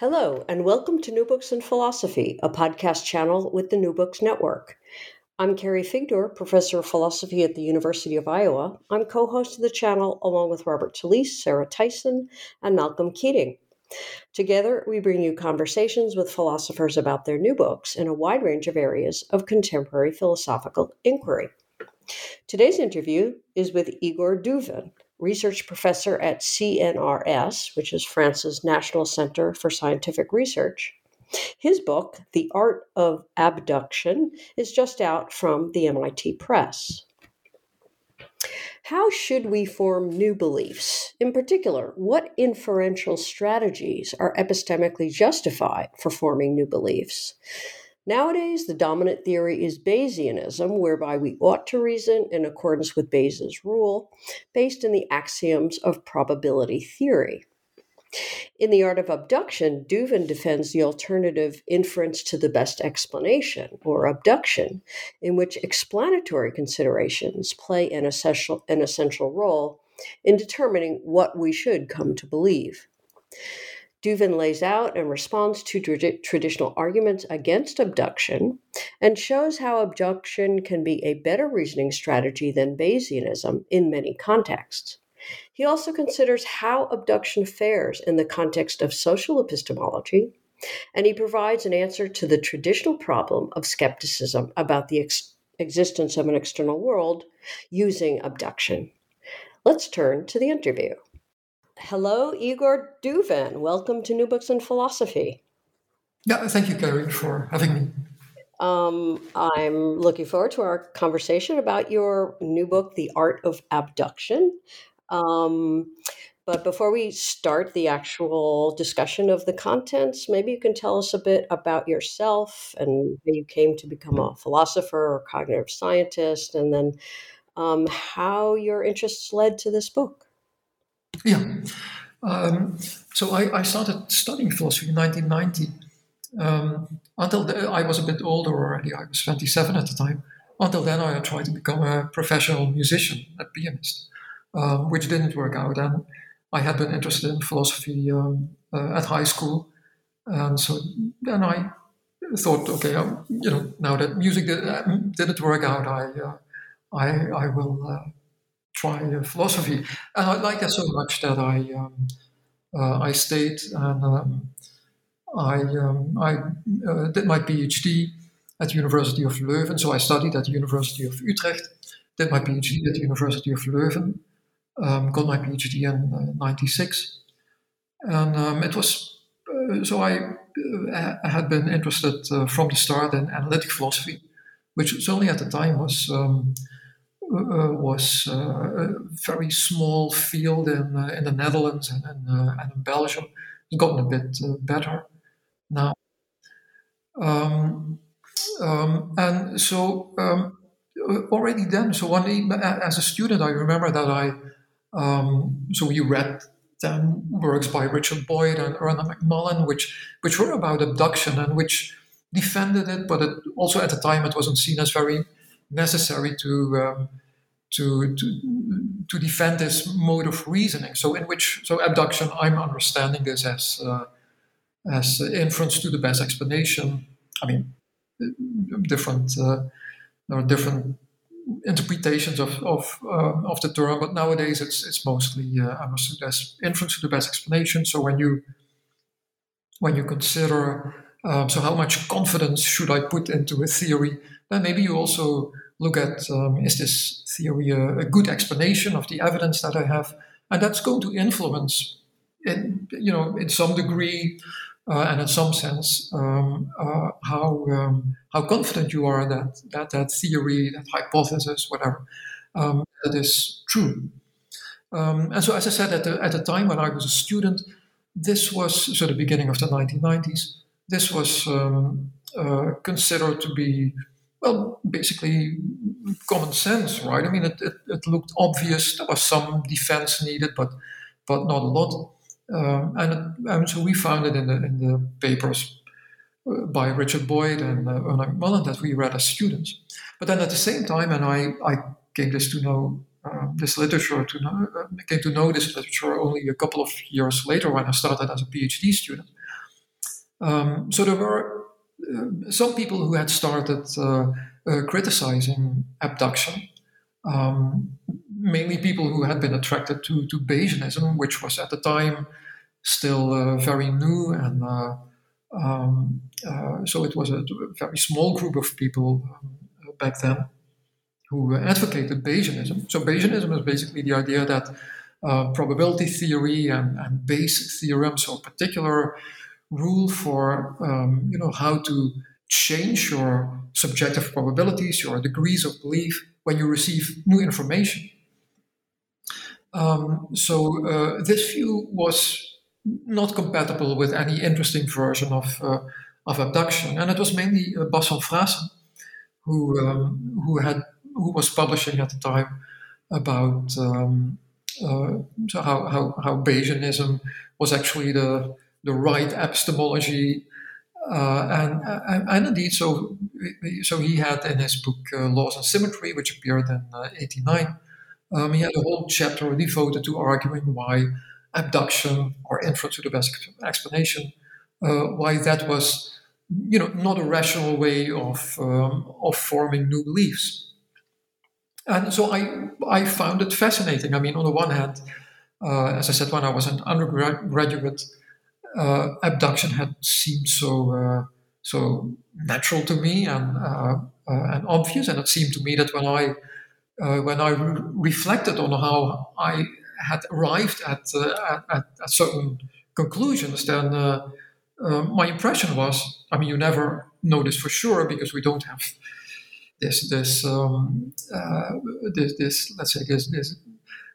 Hello, and welcome to New Books in Philosophy, a podcast channel with the New Books Network. I'm Carrie Figdor, professor of philosophy at the University of Iowa. I'm co host of the channel along with Robert Talisse, Sarah Tyson, and Malcolm Keating. Together, we bring you conversations with philosophers about their new books in a wide range of areas of contemporary philosophical inquiry. Today's interview is with Igor Douven, research professor at CNRS, which is France's National Center for Scientific Research. His book, The Art of Abduction, is just out from the MIT Press. How should we form new beliefs? In particular, what inferential strategies are epistemically justified for forming new beliefs? Nowadays, the dominant theory is Bayesianism, whereby we ought to reason in accordance with Bayes' rule, based in the axioms of probability theory. In The Art of Abduction, Douven defends the alternative inference to the best explanation, or abduction, in which explanatory considerations play an essential, an essential role in determining what we should come to believe. Douven lays out and responds to tra- traditional arguments against abduction and shows how abduction can be a better reasoning strategy than Bayesianism in many contexts. He also considers how abduction fares in the context of social epistemology, and he provides an answer to the traditional problem of skepticism about the ex- existence of an external world using abduction. Let's turn to the interview. Hello, Igor Douven. Welcome to New Books in Philosophy. Yeah, thank you, Carrie, for having me. Um, I'm looking forward to our conversation about your new book, The Art of Abduction. Um, but before we start the actual discussion of the contents, maybe you can tell us a bit about yourself and how you came to become a philosopher or cognitive scientist, and then um, how your interests led to this book. Yeah. Um, so I, I, started studying philosophy in 1990. Um, until the, I was a bit older already, I was 27 at the time. Until then, I tried to become a professional musician, a pianist, um, which didn't work out. And I had been interested in philosophy um, uh, at high school. And so then I thought, okay, um, you know, now that music did, not work out, I, uh, I, I will uh, try philosophy. And I liked that so much that I um, uh, I stayed and um, I um, I uh, did my PhD at the University of Leuven. So I studied at the University of Utrecht. Did my PhD at the University of Leuven. Um, got my PhD in '96, uh, and um, it was uh, so I, uh, I had been interested uh, from the start in analytic philosophy, which certainly at the time was um, uh, was uh, a very small field in, uh, in the Netherlands and, and, and, in Belgium. It's gotten a bit better now. Um, um, and so um, already then, so one as a student, I remember that I, um, so we read then works by Richard Boyd and Ernan McMullin, which which were about abduction and which defended it, but it, also at the time it wasn't seen as very necessary to um, to, to to defend this mode of reasoning. So in which so abduction, I'm understanding this as uh, as inference to the best explanation. I mean, different uh, there are different interpretations of of, uh, of the term, but nowadays it's it's mostly uh, understood as inference to the best explanation. So when you when you consider um, so how much confidence should I put into a theory, then maybe you also look at um, is this theory a, a, good explanation of the evidence that I have, and that's going to influence, in you know, in some degree, uh, and in some sense, um, uh, how um, how confident you are that that that theory, that hypothesis, whatever, um, that is true. Um, and so, as I said at the at the time when I was a student, this was so the beginning of the 1990s. This was um, uh, considered to be well, basically common sense, right? I mean, it, it, it, looked obvious. There was some defense needed, but but not a lot. Um, and, and so we found it in the in the papers uh, by Richard Boyd and uh, Ernan McMullin that we read as students. But then at the same time, and I I came this to know uh, this literature to know uh, came to know this literature only a couple of years later when I started as a PhD student. Um, so there were uh, some people who had started uh, uh, criticizing abduction, um, mainly people who had been attracted to, to Bayesianism, which was at the time still uh, very new. And uh, um, uh, so it was a, very small group of people um, back then who advocated Bayesianism. So Bayesianism is basically the idea that probability theory and, and Bayes theorems, or particular rule for um, you know how to change your subjective probabilities, your degrees of belief when you receive new information. Um, so uh, this view was not compatible with any interesting version of uh, of abduction, and it was mainly uh, Bas van Fraassen who um, who had who was publishing at the time about um, uh, so how, how how Bayesianism was actually the the right epistemology. Uh, and, and, indeed, so so he had in his book uh, Laws and Symmetry, which appeared in '89, uh, um, he had a whole chapter devoted to arguing why abduction or inference to the best explanation, uh, why that was, you know, not a rational way of um, of forming new beliefs. And so I I found it fascinating. I mean, on the one hand, uh, as I said, when I was an undergraduate, uh, abduction had seemed so uh, so natural to me and uh, and obvious, and it seemed to me that when I when I re- reflected on how I had arrived at at, at, certain conclusions, then uh, my impression was, I mean, you never know this for sure because we don't have this this um, uh, this, this let's say this this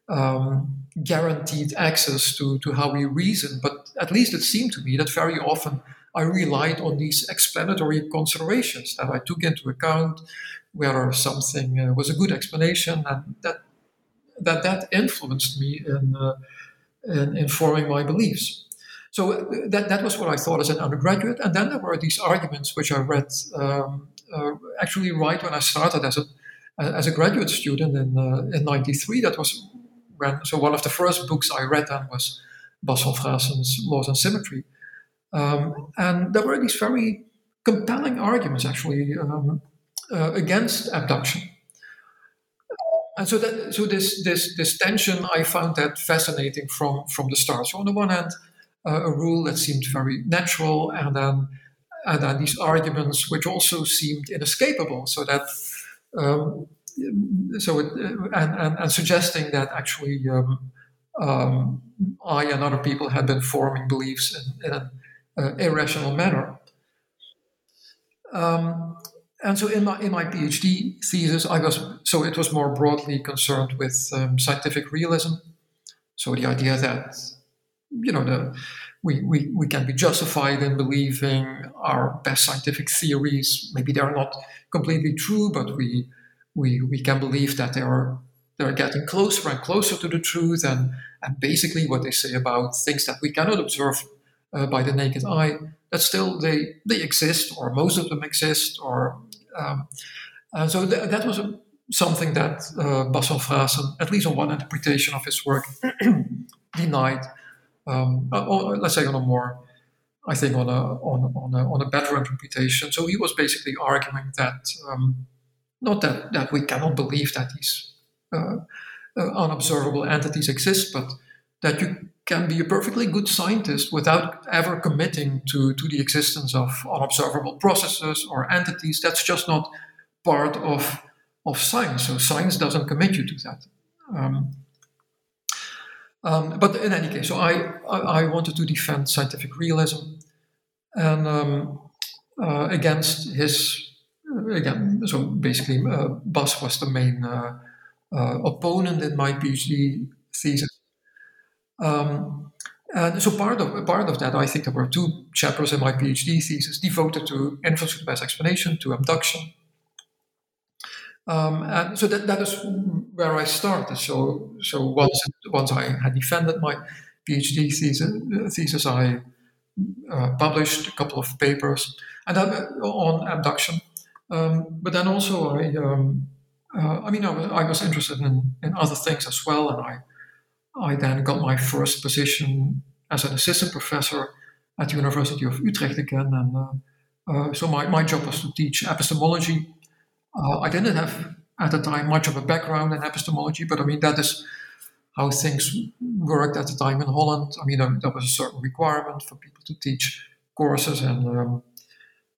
um, guaranteed access to, to how we reason. But at least it seemed to me that very often I relied on these explanatory considerations that I took into account whether something uh, was a good explanation, and that that that influenced me in, uh, in, in forming my beliefs. So uh, that, that was what I thought as an undergraduate. And then there were these arguments which I read um, uh, actually right when I started as a, as a graduate student in, uh, in 93. That was so one of the first books I read then was Bas van Laws and Symmetry. Um, and there were these very compelling arguments actually um, uh, against abduction. And so that so this this this tension I found that fascinating from from the start. So on the one hand, uh, a rule that seemed very natural, and then and then these arguments which also seemed inescapable. So that um, so it, uh, and, and, and, suggesting that actually um, um, I and other people had been forming beliefs in, in an uh, irrational manner. Um, and so in my in my PhD thesis, I was so it was more broadly concerned with um, scientific realism. So the idea that you know the we, we, we can be justified in believing our best scientific theories. Maybe they're not completely true, but we we, we can believe that they are they're getting closer and closer to the truth and, and basically what they say about things that we cannot observe uh, by the naked eye that still they they exist or most of them exist or um, uh, so th- that was a, something that uh, Bas van at least on one interpretation of his work, denied. Um, or let's say on a more, I think on a on, on a on a better interpretation. So he was basically arguing that um, not that, that we cannot believe that these uh, uh, unobservable entities exist, but that you can be a perfectly good scientist without ever committing to, to the existence of unobservable processes or entities. That's just not part of, of science. So science doesn't commit you to that. Um, um, but in any case, so I, I, I, wanted to defend scientific realism and um, uh, against his again, so basically, uh, Bas was the main uh, uh, opponent in my PhD thesis. Um, And so part of part of that, I think there were two chapters in my PhD thesis devoted to inference with best explanation, to abduction. Um, and so that, that is where I started. So so once once I had defended my PhD thesis, thesis I uh, published a couple of papers and on abduction. Um, but then also I um, uh, I mean I was, I was interested in, in other things as well, and I I then got my first position as an assistant professor at the University of Utrecht again. And uh, uh, so my, my job was to teach epistemology. Uh, I didn't have at the time much of a background in epistemology, but I mean, that is how things worked at the time in Holland. I mean, there, there was a certain requirement for people to teach courses, and um,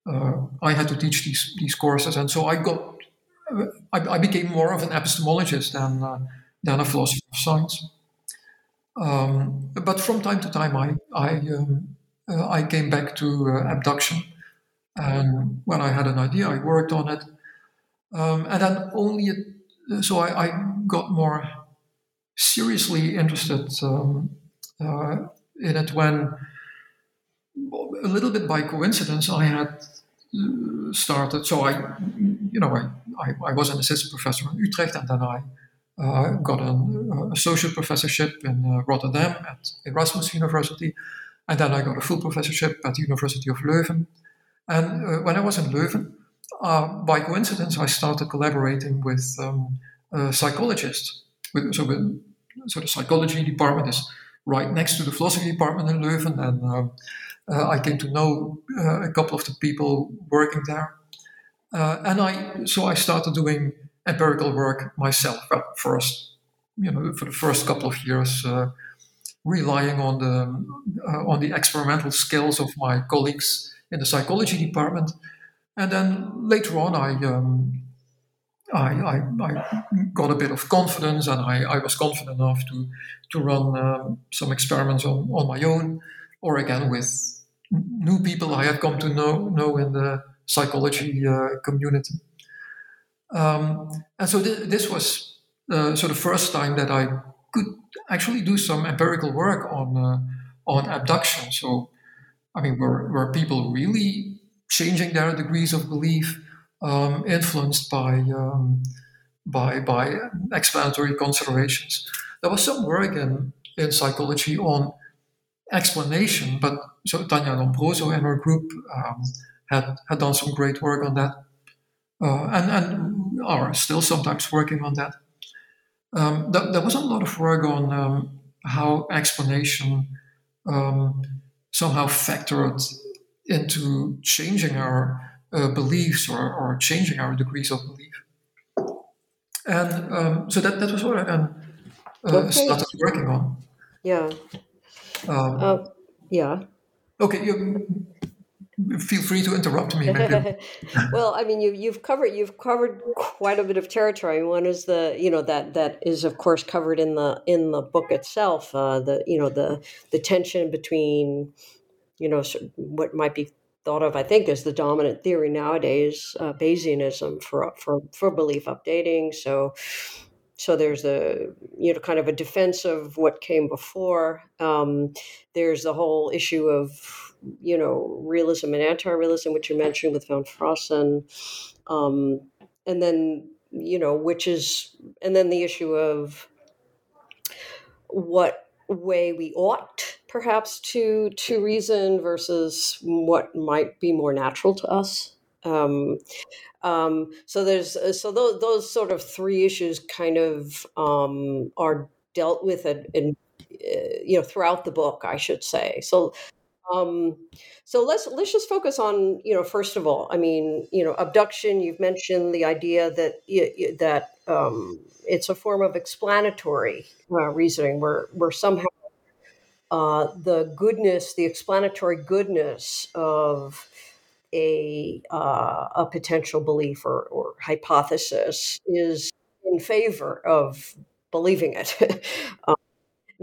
I had to teach these, these courses. And so I got, I, I became more of an epistemologist than, uh, than a philosopher of science. Um, but from time to time, I I, um, uh, I came back to uh, abduction, and when I had an idea, I worked on it, um, and then only so I, I, got more seriously interested um, uh, in it when a little bit by coincidence I had uh, started. So I, you know, I, I, I was an assistant professor in Utrecht, and then I uh, got an uh, associate professorship in uh, Rotterdam at Erasmus University. And then I got a full professorship at the University of Leuven. And uh, when I was in Leuven, uh, by coincidence, I started collaborating with um, a psychologist. With, so, with, so the psychology department is right next to the philosophy department in Leuven. And um, uh, I came to know a couple of the people working there. and I, so I started doing empirical work myself. Well, first, you know, for the first couple of years, uh, relying on the uh, on the experimental skills of my colleagues in the psychology department, and then later on, I. Um, I, I, I, got a bit of confidence and I, I was confident enough to, to run um, some experiments on, on my own or again with new people I had come to know, know in the psychology uh, community. Um, and so th- this was uh, so the first time that I could actually do some empirical work on uh, on abduction. So, I mean, were, were people really changing their degrees of belief, um, influenced by um, by by explanatory considerations? There was some work in in psychology on explanation, but so Tania Lombrozo and her group um, had had done some great work on that uh, and, and are still sometimes working on that. Um, th- there was a lot of work on um, how explanation um, somehow factored into changing our uh, beliefs or, or, changing our degrees of belief. And um, so that, that was what I then uh, started working on. Yeah. Um, uh, yeah. Okay, you, feel free to interrupt me. well, I mean, you, you've covered you've covered quite a bit of territory. One is the you know that that is of course covered in the in the book itself. Uh, the you know the the tension between you know what might be thought of, I think, as the dominant theory nowadays, uh, Bayesianism for for for belief updating. So so there's a you know kind of a defense of what came before. Um, there's the whole issue of you know realism and anti-realism, which you mentioned with von Fraassen, um, and then you know which is and then the issue of what way we ought perhaps to to reason versus what might be more natural to us. Um, um, so there's uh, so those, those sort of three issues kind of um, are dealt with in, in uh, you know throughout the book, I should say. So um, so let's let's just focus on you know first of all, I mean you know abduction. You've mentioned the idea that that um, it's a form of explanatory uh, reasoning, where where somehow uh, the goodness, the explanatory goodness of a uh, a potential belief or, or hypothesis is in favor of believing it, um,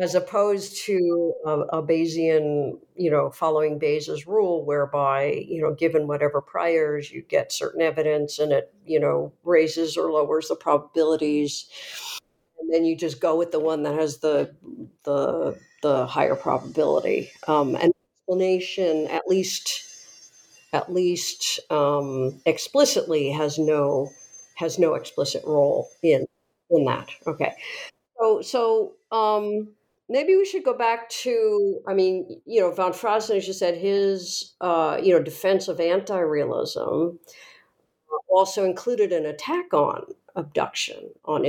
as opposed to a, a, Bayesian, you know, following Bayes' rule, whereby you know, given whatever priors, you get certain evidence, and it you know raises or lowers the probabilities, and then you just go with the one that has the the the higher probability. Um, and explanation, at least at least um, explicitly, has no has no explicit role in in that. Okay, so so um, maybe we should go back to. I mean, you know, von Fraassen, as you said, his uh, you know defense of anti-realism also included an attack on abduction on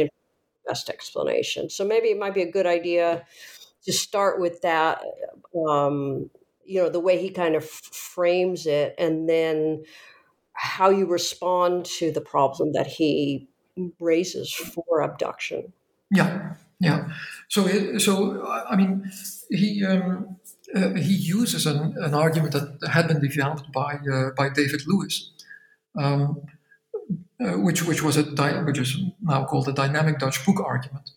best explanation. So maybe it might be a good idea to start with that. Um, you know, the way he kind of frames it, and then how you respond to the problem that he raises for abduction. Yeah, yeah. So, so I mean, he um, uh, he uses an, an argument that had been developed by uh, by David Lewis. Um, uh, which which was a di- which is now called the dynamic Dutch book argument.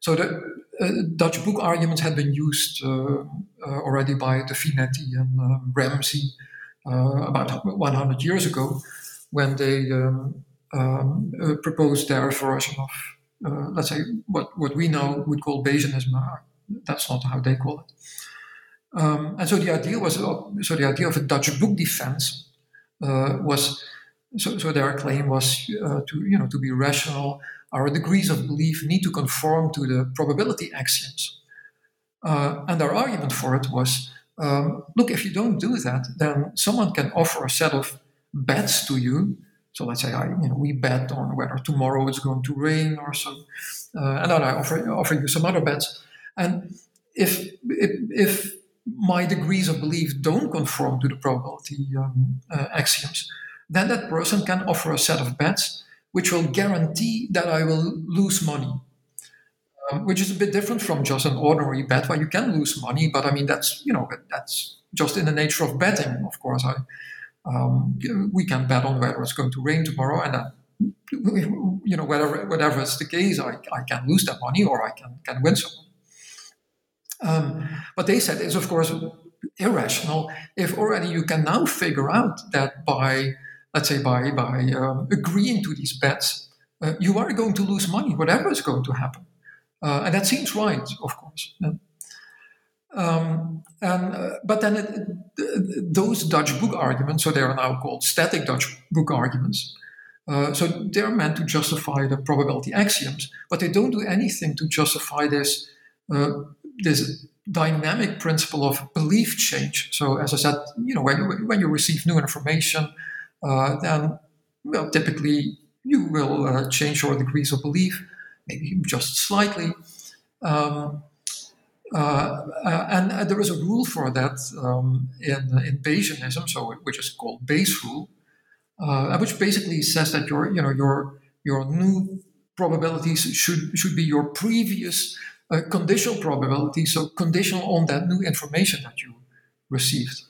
So the uh, Dutch book arguments had been used uh, uh already by De Finetti and um, Ramsey uh, about 100 years ago when they um, um, proposed their version of let's say what what we now would call Bayesianism. That's not how they call it. Um, and so the idea was so the idea of a Dutch book defense was so, so their claim was uh, to you know to be rational. Our degrees of belief need to conform to the probability axioms, uh, and our argument for it was: um, look, if you don't do that, then someone can offer a set of bets to you. So let's say I, you know, we bet on whether tomorrow it's going to rain or so, uh, and then I offer offer you some other bets. And if if, if my degrees of belief don't conform to the probability um, uh, axioms, then that person can offer a set of bets which will guarantee that I will lose money. Um, which is a bit different from just an ordinary bet where you can lose money, but I mean that's you know that's just in the nature of betting. Of course, I um, we can bet on whether it's going to rain tomorrow, and then you know whatever whatever is the case, I, I can lose that money or I can can win some. Um, but they said it's of course irrational if already you can now figure out that by let's say by by um, agreeing to these bets, uh, you are going to lose money, whatever is going to happen, uh, and that seems right, of course. Um, and uh, but then it, those Dutch book arguments, so they are now called static Dutch book arguments. Uh, so they're meant to justify the probability axioms, but they don't do anything to justify this uh, this dynamic principle of belief change. So as I said, you know, when when you receive new information, uh, then well, typically you will uh, change your degrees of belief, maybe just slightly. Um, uh, and there is a rule for that um, in, in Bayesianism, so which is called Bayes rule, which basically says that your you know your your new probabilities should should be your previous uh, conditional probability, so conditional on that new information that you received.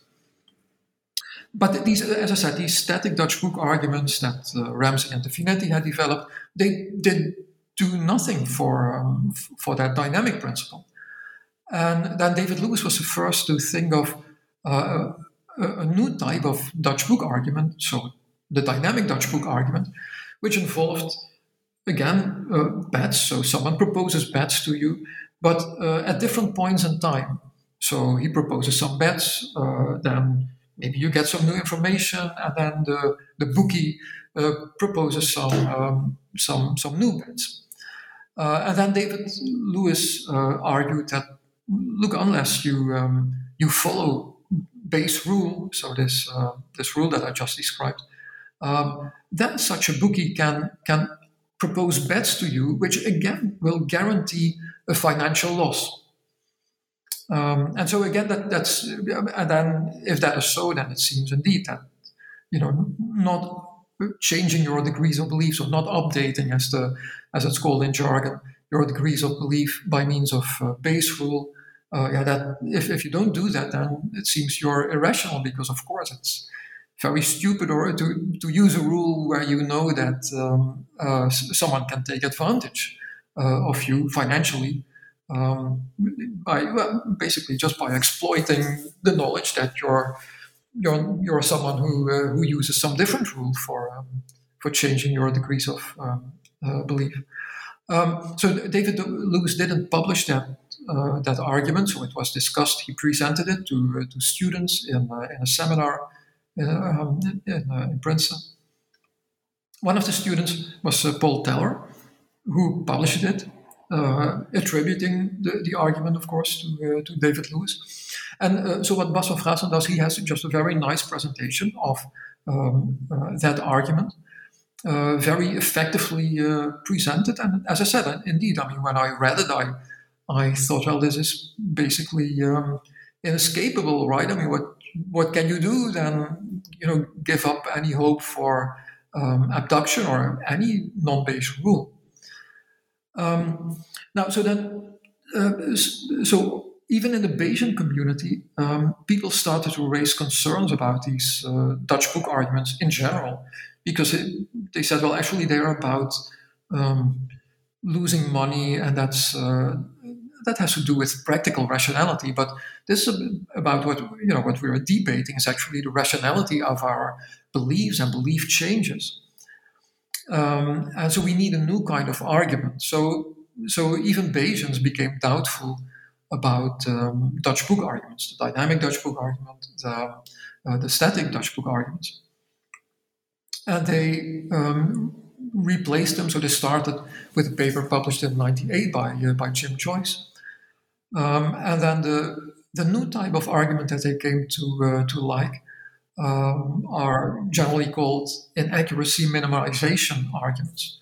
But these, as I said, these static Dutch book arguments that uh, Ramsey and De Finetti had developed, they did do nothing for, um, for that dynamic principle. And then David Lewis was the first to think of uh, a, a, new type of Dutch book argument, so the dynamic Dutch book argument, which involved, again, uh, bets. So someone proposes bets to you, but uh, at different points in time. So he proposes some bets, uh, then maybe you get some new information, and then the the bookie uh, proposes some um, some some new bets. Uh, and then David Lewis uh, argued that look, unless you um, you follow Bayes rule, so this uh, this rule that I just described, um, then such a bookie can can propose bets to you, which again will guarantee a financial loss. Um, and so again, that, that's and then if that is so, then it seems indeed that you know not changing your degrees of beliefs or not updating as the as it's called in jargon your degrees of belief by means of uh, Bayes rule. Uh, yeah, that if, if you don't do that, then it seems you're irrational because of course it's very stupid or to, to use a rule where you know that um, uh, someone can take advantage uh, of you financially um, by well, basically just by exploiting the knowledge that you're you're, you're someone who uh, who uses some different rule for um, for changing your degrees of um, uh, belief. Um, so David Lewis didn't publish that uh, that argument. So it was discussed. He presented it to, uh, to students in, uh, in a seminar in, um, in, in, Princeton. One of the students was Paul Teller, who published it, attributing the, the argument, of course, to, to David Lewis. And so what Bas van does, he has just a very nice presentation of um, that argument uh, very effectively uh, presented. And as I said, uh, indeed, I mean, when I read it, I I thought, well, this is basically um, inescapable, right? I mean, what what can you do then? You know, give up any hope for um, abduction or any non-Bayesian rule. Um, now, so then, uh, so even in the Bayesian community, um, people started to raise concerns about these uh, Dutch book arguments in general because it, they said, well, actually, they're about um, losing money, and that's uh, that has to do with practical rationality. But this is about what you know what we are debating is actually the rationality of our beliefs and belief changes. Um, and so we need a new kind of argument. So so even Bayesians became doubtful about um, Dutch book arguments, the dynamic Dutch book argument, the, uh, the static Dutch book arguments and they um, replaced them. So they started with a paper published in '98 by uh, by Jim Joyce, um, and then the the new type of argument that they came to uh, to like um, are generally called inaccuracy minimization arguments.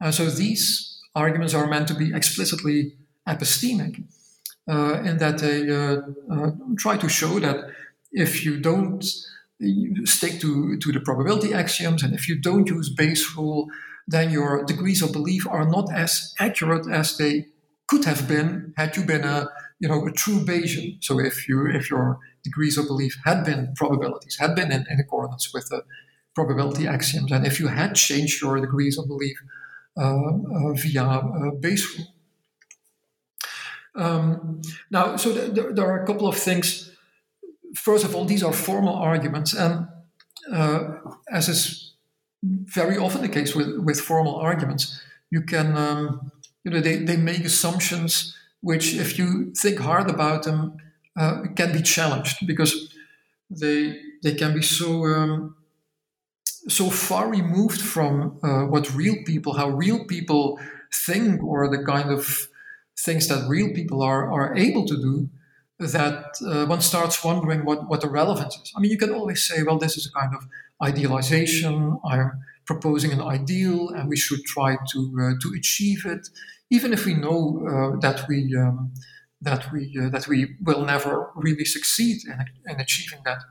And so these arguments are meant to be explicitly epistemic, uh, in that they uh, uh, try to show that if you don't stick to, to the probability axioms, and if you don't use Bayes rule, then your degrees of belief are not as accurate as they could have been had you been a you know a true Bayesian. So if you if your degrees of belief had been probabilities, had been in, in accordance with the probability axioms, and if you had changed your degrees of belief uh, uh, via uh, Bayes rule. Um, now, so th- th- there are a couple of things first of all, these are formal arguments, and as is very often the case with, with formal arguments, you can, um, you know, they, they make assumptions which, if you think hard about them, uh, can be challenged because they they can be so um, so far removed from uh, what real people, how real people think, or the kind of things that real people are are able to do, that uh, one starts wondering what, what the relevance is. I mean, you can always say, well, this is a kind of idealization. I'm proposing an ideal, and we should try to uh, to achieve it, even if we know uh, that we um, that we uh, that we will never really succeed in, in achieving that.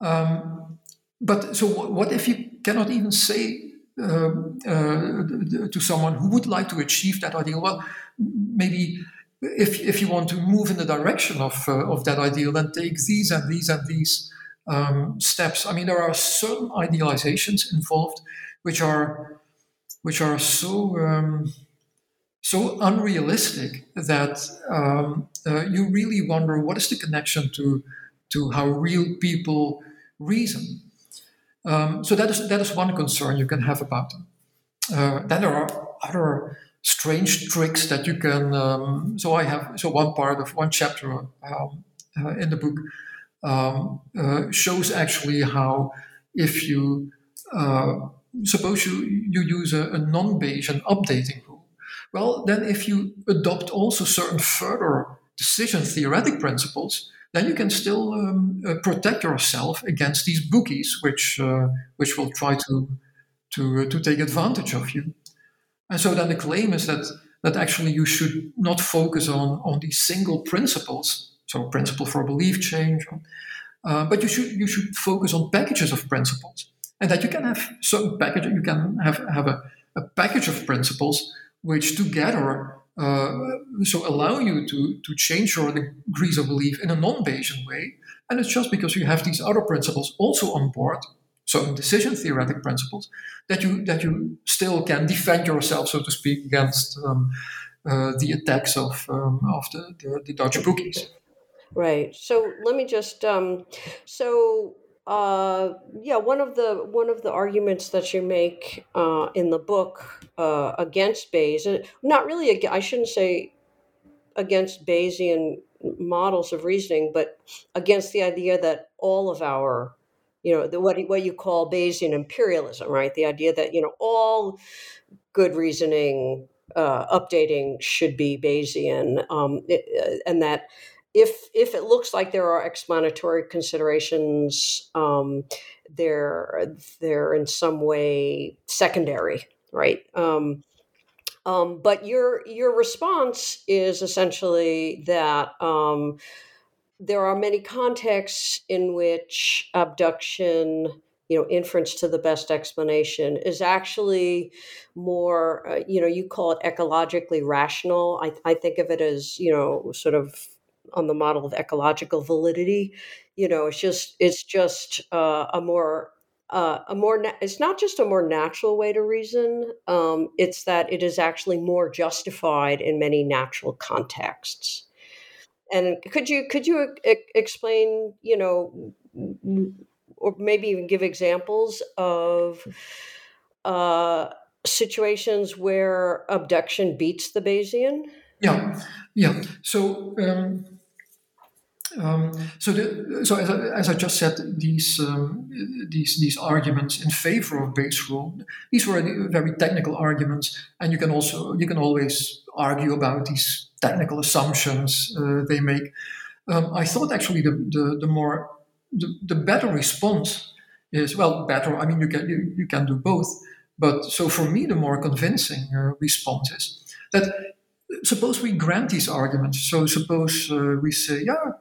Um, but so, what if you cannot even say um, uh, to someone who would like to achieve that ideal? Well, maybe if, if you want to move in the direction of, uh, of that ideal, then take these and these and these um, steps. I mean, there are certain idealizations involved which are which are so um, so unrealistic that um, uh, you really wonder what is the connection to to how real people reason. Um, so that is that is one concern you can have about them. Uh, then there are other strange tricks that you can. Um, so I have so one part of one chapter um, uh, in the book um, uh, shows actually how if you uh, suppose you you use a, a non-Bayesian updating well then if you adopt also certain further decision theoretic principles, then you can still um, uh, protect yourself against these bookies, which uh, which will try to to uh, to take advantage of you. And so then the claim is that that actually you should not focus on on these single principles, so principle for belief change, uh, but you should you should focus on packages of principles, and that you can have certain package you can have have a, a package of principles which together uh, so allow you to to change your degrees of belief in a non-Bayesian way, and it's just because you have these other principles also on board certain decision theoretic principles that you that you still can defend yourself, so to speak, against um, uh, the attacks of um, of the, the, the, Dutch bookies. Right. So let me just um, so uh, yeah, one of the one of the arguments that you make uh, in the book uh, against Bayes, not really. I shouldn't say against Bayesian models of reasoning, but against the idea that all of our, you know, the, what what you call Bayesian imperialism, right? The idea that you know all good reasoning uh, updating should be Bayesian, um, it, uh, and that if if it looks like there are explanatory considerations, um, they're they're in some way secondary, right? Um, um, but your your response is essentially that um, there are many contexts in which abduction, you know, inference to the best explanation is actually more, uh, you know, you call it ecologically rational. I, I think of it as, you know, sort of on the model of ecological validity. You know, it's just it's just uh, a more uh, a more na- it's not just a more natural way to reason um, it's that it is actually more justified in many natural contexts and could you could you explain you know or maybe even give examples of uh, situations where abduction beats the bayesian yeah yeah so um, um, so, the, so as I, as I, just said, these um, these these arguments in favor of Bayes rule, these were very technical arguments, and you can also you can always argue about these technical assumptions uh, they make. Um, I thought actually the the, the more the, the, better response is well better. I mean you can you, you can do both, but so for me the more convincing uh, response is that suppose we grant these arguments. So suppose uh, we say, yeah,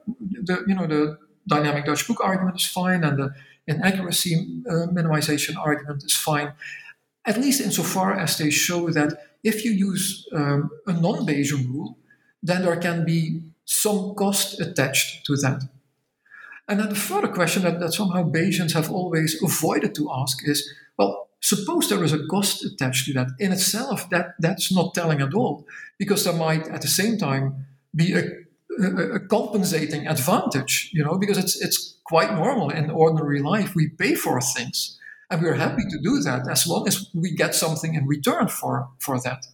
the, you know, the dynamic Dutch book argument is fine, and the inaccuracy uh, minimization argument is fine, at least insofar as they show that if you use um, a non-Bayesian rule, then there can be some cost attached to that. And then the further question that, that somehow Bayesians have always avoided to ask is, well, suppose there is a cost attached to that in itself that that's not telling at all because there might at the same time be a, a, a, compensating advantage you know because it's it's quite normal in ordinary life. We pay for things and we're happy to do that as long as we get something in return for for that.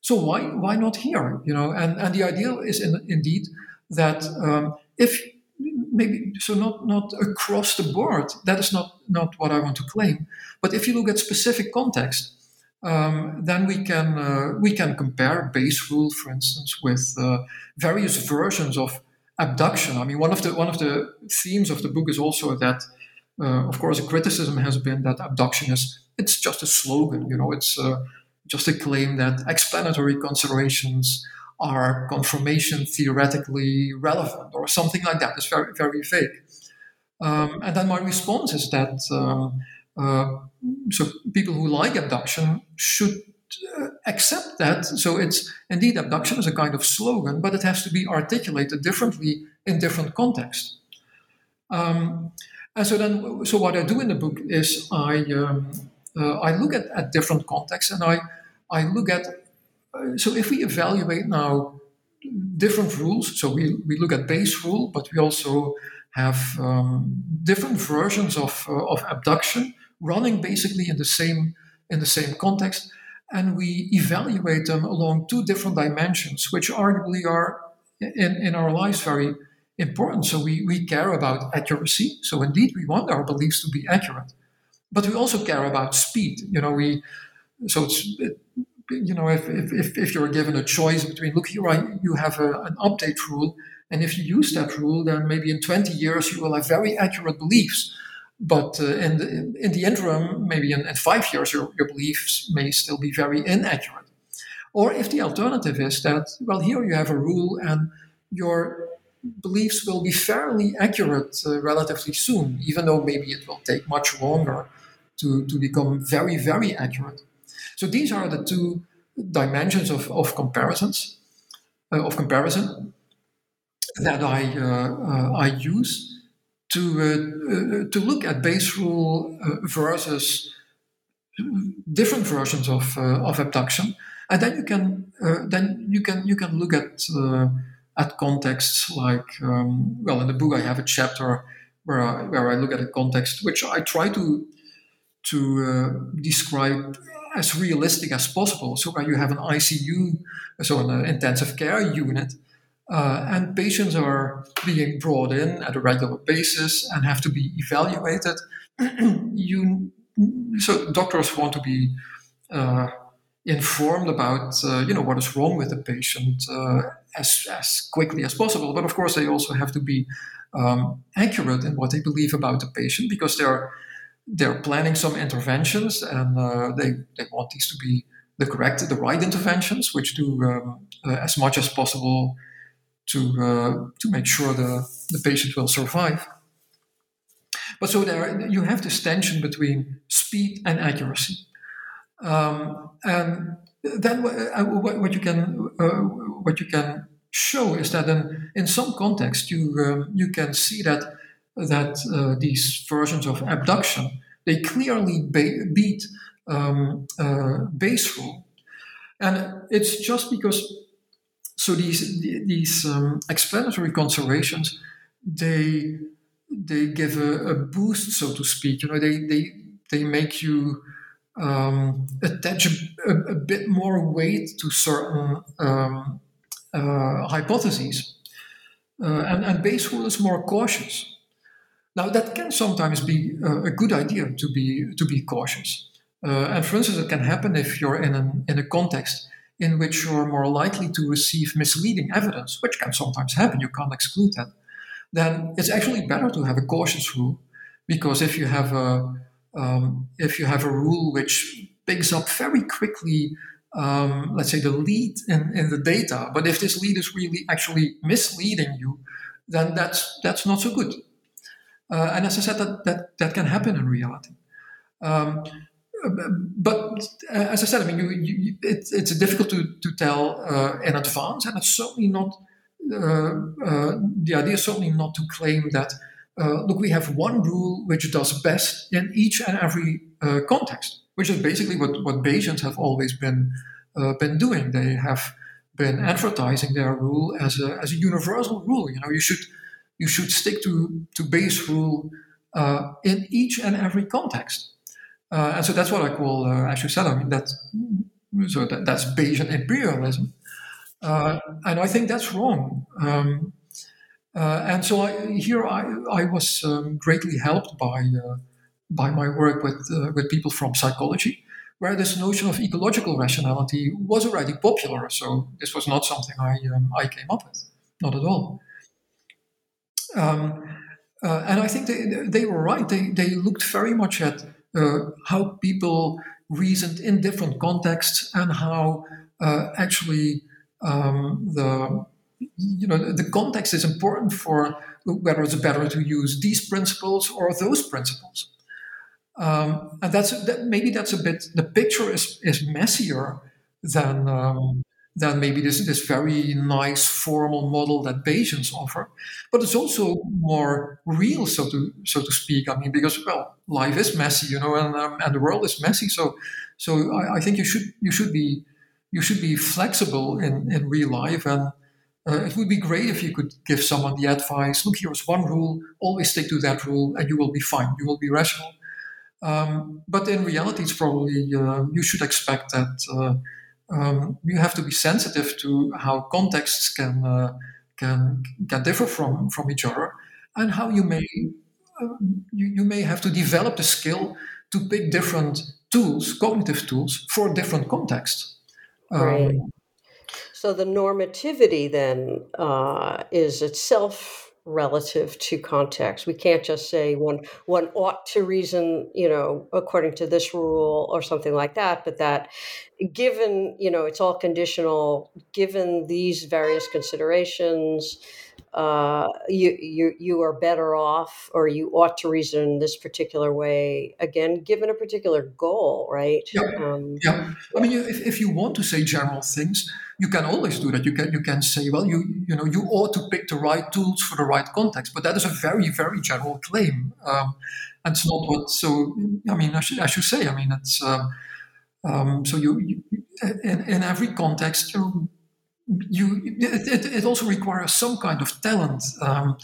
So why why not here you know? And and the ideal is in, indeed that um, if maybe so not not across the board. That is not not what i want to claim. But if you look at specific context um, then we can uh, we can compare Bayes rule for instance with uh, various versions of abduction. I mean one of the one of the themes of the book is also that uh, of course a criticism has been that abduction is it's just a slogan you know it's uh, just a claim that explanatory considerations are confirmation theoretically relevant or something like that. It's very, very vague. Um, and then my response is that um, uh, so people who like abduction should uh, accept that. So it's indeed abduction is a kind of slogan, but it has to be articulated differently in different contexts. Um, and so then, so what I do in the book is I um, uh, I look at, at different contexts and I I look at so if we evaluate now different rules, so we, we look at Bayes rule, but we also have um, different versions of, uh, of abduction running basically in the same in the same context, and we evaluate them along two different dimensions, which arguably are in, in our lives very important. So we, we care about accuracy. So indeed, we want our beliefs to be accurate, but we also care about speed. You know, we so it's it, you know, if, if, if you're given a choice between, look, here I, you have a, an update rule, and if you use that rule, then maybe in 20 years you will have very accurate beliefs. But uh, in, the, in the interim, maybe in, in five years, your, your beliefs may still be very inaccurate. Or if the alternative is that, well, here you have a rule and your beliefs will be fairly accurate uh, relatively soon, even though maybe it will take much longer to, to become very, very accurate. So these are the two dimensions of, of comparisons, uh, of comparison that I, uh, uh I use to, uh, uh, to look at Bayes rule versus different versions of, of abduction. And then you can, then you can, you can look at, at contexts like, um, well, in the book I have a chapter where I, where I look at a context which I try to, to describe as realistic as possible. So where you have an ICU, so an intensive care unit, uh, and patients are being brought in at a regular basis and have to be evaluated. you, so doctors want to be uh, informed about uh, you know what is wrong with the patient uh, as as quickly as possible. But of course, they also have to be um, accurate in what they believe about the patient because they're they're planning some interventions and uh, they they want these to be the correct the right interventions, which do um, uh, as much as possible to uh, to make sure the the patient will survive. But so there you have this tension between speed and accuracy. Um, and then uh, what, you can uh, what you can show is that in, in some context you um, you can see that that uh, these versions of abduction they clearly be- beat um, uh, Bayes rule, and it's just because so these these um, explanatory considerations they they give a, a, boost so to speak you know they they they make you um, attach a, a, bit more weight to certain um, uh, hypotheses. Uh, and, and rule is more cautious. Now that can sometimes be uh, a good idea to be to be cautious. Uh, and for instance, it can happen if you're in an, in a context in which you're more likely to receive misleading evidence, which can sometimes happen. You can't exclude that. Then it's actually better to have a cautious rule, because if you have a um, if you have a rule which picks up very quickly, um, let's say, the lead in, in the data, but if this lead is really actually misleading you, then that's that's not so good. Uh, and as I said, that, that that can happen in reality. Um, but uh, as I said, I mean, you, you, it, it's difficult to, to tell uh, in advance, and it's certainly not. Uh, uh, the idea is certainly not to claim that look, we have one rule which does best in each and every context, which is basically what, what Bayesians have always been been doing. They have been advertising their rule as a, as a universal rule. You know, you should you should stick to to Bayes rule uh, in each and every context. Uh, and so that's what I call, uh, as you said, I mean that so that, that's Bayesian imperialism, and I think that's wrong. Um, uh, and so I, here I, I was um, greatly helped by, uh, by my work with, uh, with people from psychology, where this notion of ecological rationality was already popular. So this was not something I, um, I came up with, not at all. Um, uh, and I think they, they were right. They, they looked very much at uh, how people reasoned in different contexts and how uh, actually um, the you know the context is important for whether it's better to use these principles or those principles um, and that's that, maybe that's a bit the picture is is messier than um, than maybe this this very nice formal model that Bayesians offer, but it's also more real, so to so to speak. I mean, because well, life is messy, you know, and um, and the world is messy. So so I, I, think you should you should be you should be flexible in in real life and uh, it would be great if you could give someone the advice look, here's one rule, always stick to that rule, and you will be fine. You will be rational. Um, but in reality, it's probably uh, you should expect that uh, um, you have to be sensitive to how contexts can uh, can can differ from from each other, and how you may uh, you, you may have to develop the skill to pick different tools, cognitive tools, for different contexts. Um, right. So the normativity then uh, is itself relative to context. We can't just say one one ought to reason, you know, according to this rule or something like that, but that given, you know, it's all conditional, given these various considerations, uh, you you you are better off, or you ought to reason this particular way. Again, given a particular goal, right? Yeah. Um, yeah. I mean, if, if you want to say general things, you can always do that. You can you can say, well, you you know, you ought to pick the right tools for the right context. But that is a very very general claim. Um, and it's not what. So I mean, I should I should say. I mean, it's. Um, um, so you, you, in, in every context, you you it, it, also requires some kind of talent. Um,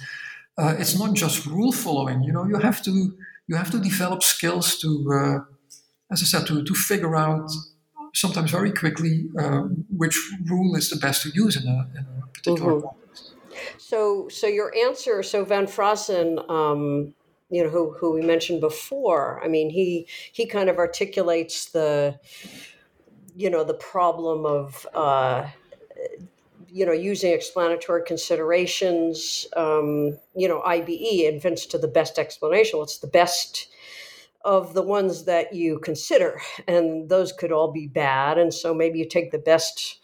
uh, it's not just rule following. You know, you have to you have to develop skills to uh, as I said, to, to figure out sometimes very quickly uh, which rule is the best to use in a, in a particular mm-hmm. context. So, so your answer, so Van Fraassen, um, you know, who, who we mentioned before, I mean, he he kind of articulates the, you know, the problem of, uh, you know, using explanatory considerations, um, you know, IBE inference to the best explanation. What's the best of the ones that you consider? And those could all be bad. And so maybe you take the best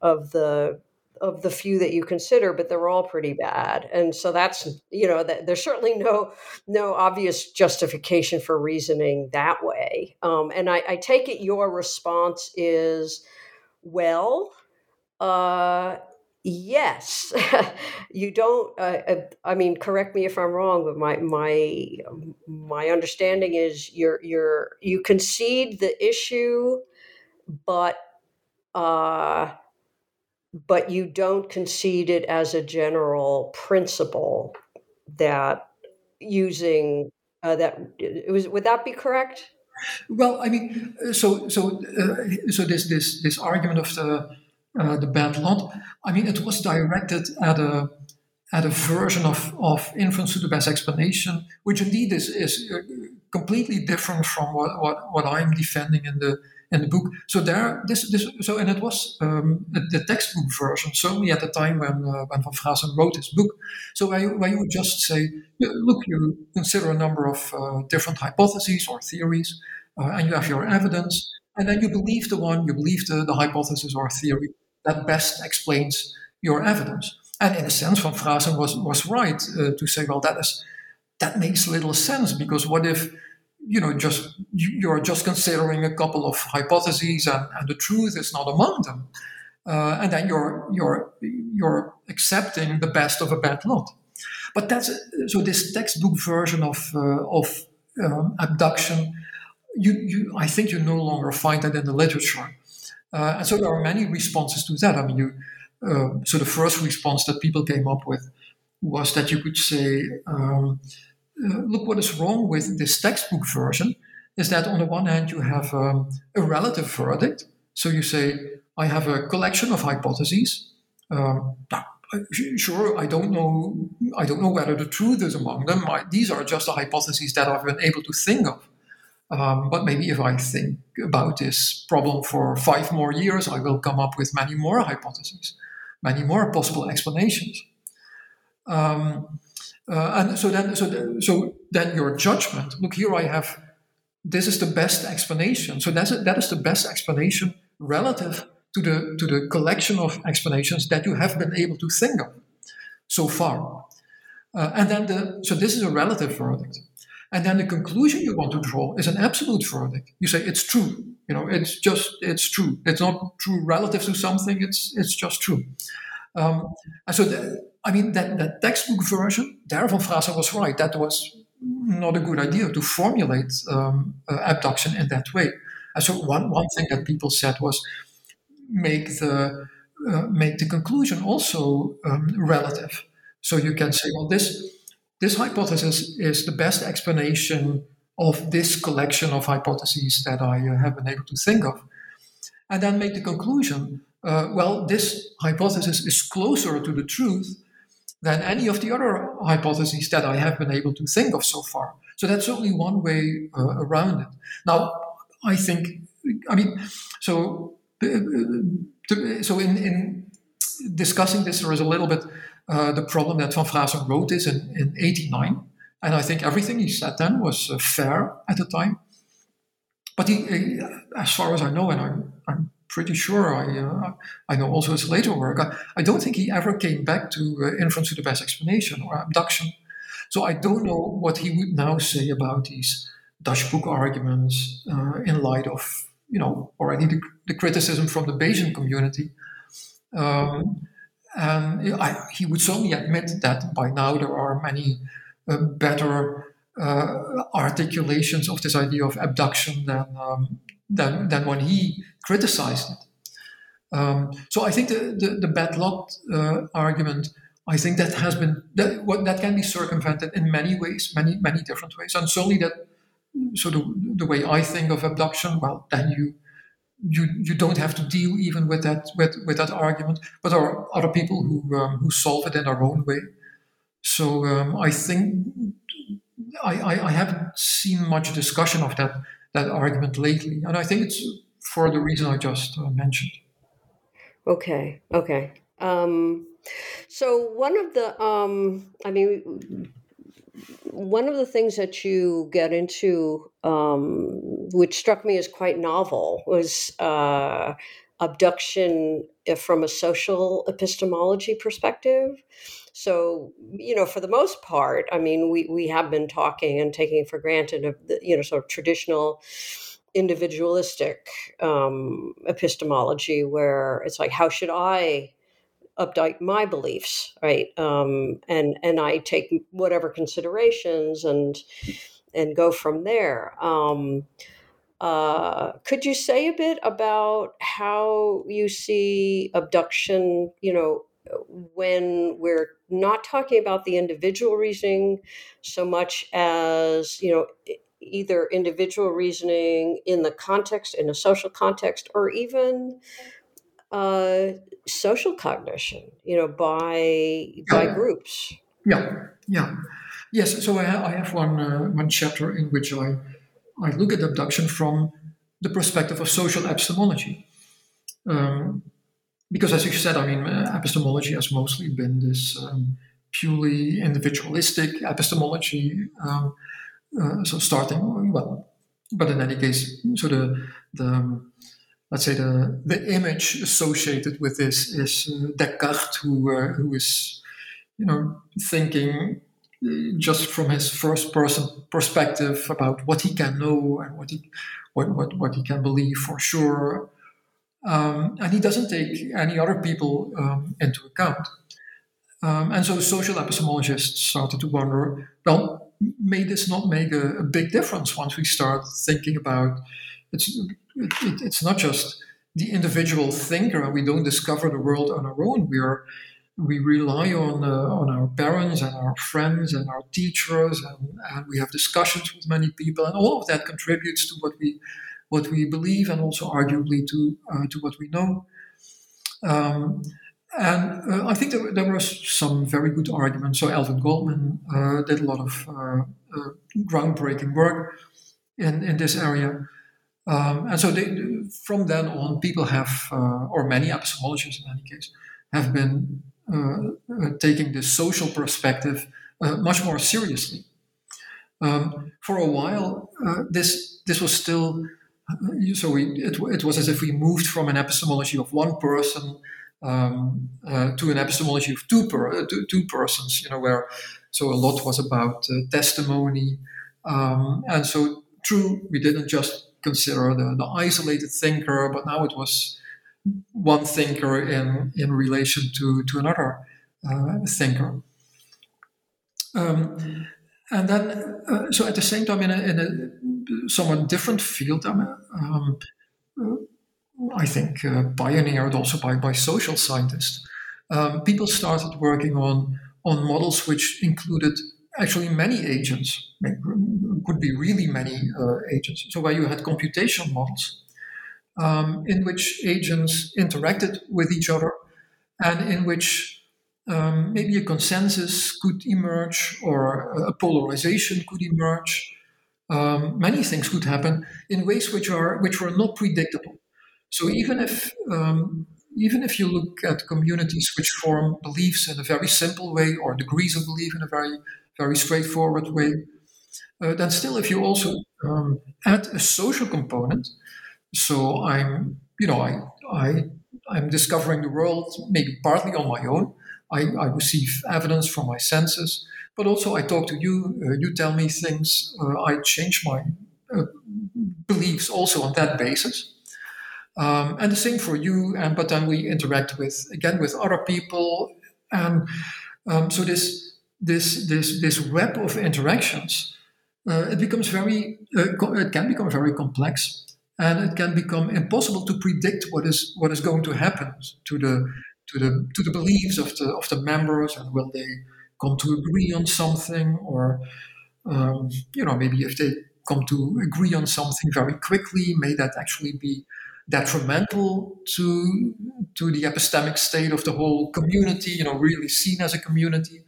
of the of the few that you consider, but they're all pretty bad. And so that's you know that there's certainly no no obvious justification for reasoning that way. Um, and I, I take it your response is well. Uh, yes. You don't uh, uh, i mean correct me if i'm wrong but my my my understanding is you're you're you concede the issue but uh but you don't concede it as a general principle that using uh, that was would that be correct? Well i mean uh, so so uh, so this this this argument of the uh, the bad lot i mean it was directed at a at a version of of inference to the best explanation which indeed is is uh, completely different from what what, what i'm defending in the in the book. So there, this, this, so and it was um, the textbook version, certainly at the time when uh, when Van Fraassen wrote his book. So where you, where you just say, look, you consider a number of uh, different hypotheses or theories, uh, and you have your evidence, and then you believe the one, you believe the, the hypothesis or theory that best explains your evidence. And in a sense, Van Fraassen was was right uh, to say, well, that is that makes little sense because what if you know, just you're just considering a couple of hypotheses, and, and the truth is not among them, uh, and then you're you're you're accepting the best of a bad lot. But that's so. This textbook version of uh, of um, abduction, you, you I think you no longer find that in the literature, uh, and so there are many responses to that. I mean, you. Uh, so the first response that people came up with was that you could say. Um, uh, look what is wrong with this textbook version is that on the one hand you have um, a relative verdict. So you say, I have a collection of hypotheses. Um, sure, I don't know. I don't know whether the truth is among them. I, these are just the hypotheses that I've been able to think of. Um, but maybe if I think about this problem for five more years, I will come up with many more hypotheses, many more possible explanations. Um, uh, and so then, so, so then your judgment. Look here, I have. This is the best explanation. So that's that is the best explanation relative to the to the collection of explanations that you have been able to think of so far. Uh, and then the so this is a relative verdict. And then the conclusion you want to draw is an absolute verdict. You say it's true. You know, it's just it's true. It's not true relative to something. It's it's just true. Um, and so, the, I mean, that, that textbook version, there Van Fraassen was right. That was not a good idea to formulate um, uh, abduction in that way. And so, one, one thing that people said was make the uh, make the conclusion also um, relative. So you can say, well, this this hypothesis is the best explanation of this collection of hypotheses that I uh, have been able to think of, and then make the conclusion uh, well, this hypothesis is closer to the truth than any of the other hypotheses that I have been able to think of so far. So that's only one way uh, around it. Now, I think, I mean, so uh, so in, in discussing this, there is a little bit uh, the problem that Van Fraassen wrote this in, in 89. And I think everything he said then was uh, fair at the time. But he, as far as I know, and I'm, I'm pretty sure I uh, I know also his later work. I, I, don't think he ever came back to uh, inference to the best explanation or abduction. So I don't know what he would now say about these Dutch book arguments in light of you know already the, the criticism from the Bayesian community. Um, and I, he would certainly admit that by now there are many uh, better uh, articulations of this idea of abduction than um, than, than when he criticized it. Um, so I think the, the, the bad lot uh, argument, I think that has been that what that can be circumvented in many ways, many many different ways, and certainly that so the, the way I think of abduction, well, then you you you don't have to deal even with that with, with that argument. But there are other people who um, who solve it in their own way. So um, I think I, I, I haven't seen much discussion of that that argument lately, and I think it's for the reason I just uh, mentioned. Okay. Okay. Um, so one of the, um, I mean, one of the things that you get into, um, which struck me as quite novel, was uh, abduction uh, from a social epistemology perspective. So, you know, for the most part, I mean, we, we have been talking and taking for granted of the, you know, sort of traditional individualistic um, epistemology where it's like, how should I update my beliefs, right? Um, and and I take whatever considerations and and go from there. Um, uh, could you say a bit about how you see abduction? You know, when we're not talking about the individual reasoning so much as you know either individual reasoning in the context in a social context or even uh, social cognition, you know, by by groups. Yeah, yeah, yes. So I, ha- I have one uh, one chapter in which I I look at abduction from the perspective of social epistemology. Um, because, as you said, I mean, uh, epistemology has mostly been this um, purely individualistic epistemology. Um, uh, so starting well, but in any case, so the the um, let's say the the image associated with this is uh, Descartes, who uh, who is you know thinking uh, just from his first person perspective about what he can know and what he what what, what he can believe for sure, um, and he doesn't take any other people um, into account. Um, and so social epistemologists started to wonder, well, may this not make a, a big difference once we start thinking about it's it, it, it's not just the individual thinker, we don't discover the world on our own. We are we rely on uh, on our parents and our friends and our teachers, and, and, we have discussions with many people, and all of that contributes to what we what we believe, and also arguably to uh, to what we know. Um, and uh, I think there, there were some very good arguments. So Alvin Goldman uh, did a lot of uh, uh, groundbreaking work in in this area. Um, and so they, from then on, people have, uh, or many epistemologists in any case, have been uh, uh, taking the social perspective uh, much more seriously. Um, for a while, uh, this this was still uh, so we, it, it was as if we moved from an epistemology of one person um, to an epistemology of two, per, two, two persons. You know, where so a lot was about testimony, um, and so true, we didn't just consider the, the isolated thinker, but now it was one thinker in, in relation to, to another uh, thinker. Um, and then, uh, so at the same time, in a, in a somewhat different field, um, I think uh, pioneered also by, by social scientists, um, people started working on, on models which included actually many agents, could be really many uh, agents. So where you had computational models um, in which agents interacted with each other and in which um, maybe a consensus could emerge or a polarization could emerge. Um, many things could happen in ways which are which were not predictable. So even if um, even if you look at communities which form beliefs in a very simple way or degrees of belief in a very very straightforward way, uh, then still if you also um, add a social component, so I'm, you know, I, I, I'm discovering the world maybe partly on my own. I, I receive evidence from my senses, but also I talk to you. Uh, you tell me things. Uh, I change my uh, beliefs also on that basis. Um, and the same for you. And but then we interact with again with other people, and um, so this this this this web of interactions, uh, it becomes very uh, it can become very complex, and it can become impossible to predict what is what is going to happen to the to the to the beliefs of the of the members, and will they come to agree on something, or um, you know maybe if they come to agree on something very quickly? May that actually be detrimental to to the epistemic state of the whole community? You know, really seen as a community.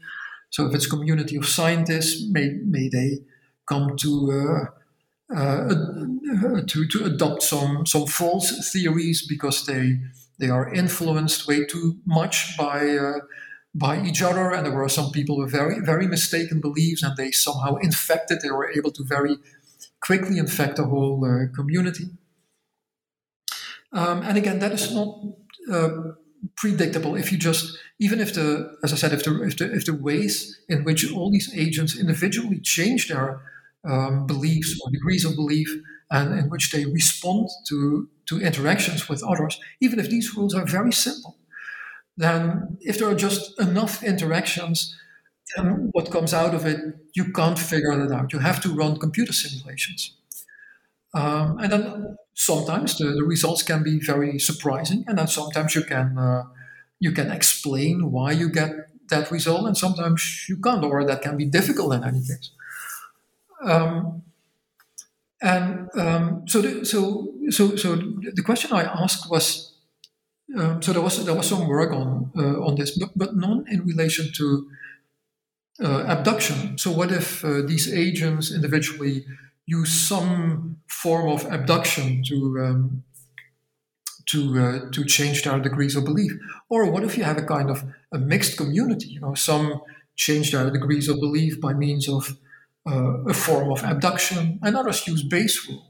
So if it's a community of scientists, may may they come to uh, uh, to to adopt some some false theories because they they are influenced way too much by uh, by each other, and there were some people with very very mistaken beliefs, and they somehow infected. They were able to very quickly infect the whole uh, community. Um, and again, that is not uh, predictable if you just even if the as I said if the if the if the ways in which all these agents individually change their um, beliefs or degrees of belief and in which they respond to to interactions with others, even if these rules are very simple, then if there are just enough interactions, then what comes out of it, you can't figure that out. You have to run computer simulations. Um, and then sometimes the, the, results can be very surprising, and then sometimes you can uh, you can explain why you get that result, and sometimes you can't, or that can be difficult in any case. Um, and um, so, the, so, so, so the question I asked was, um, so there was there was some work on uh, on this, but but none in relation to uh, abduction. So what if uh, these agents individually use some form of abduction to um, to uh, to change their degrees of belief, or what if you have a kind of a mixed community? You know, some change their degrees of belief by means of uh, a form of abduction, and others use Bayes rule.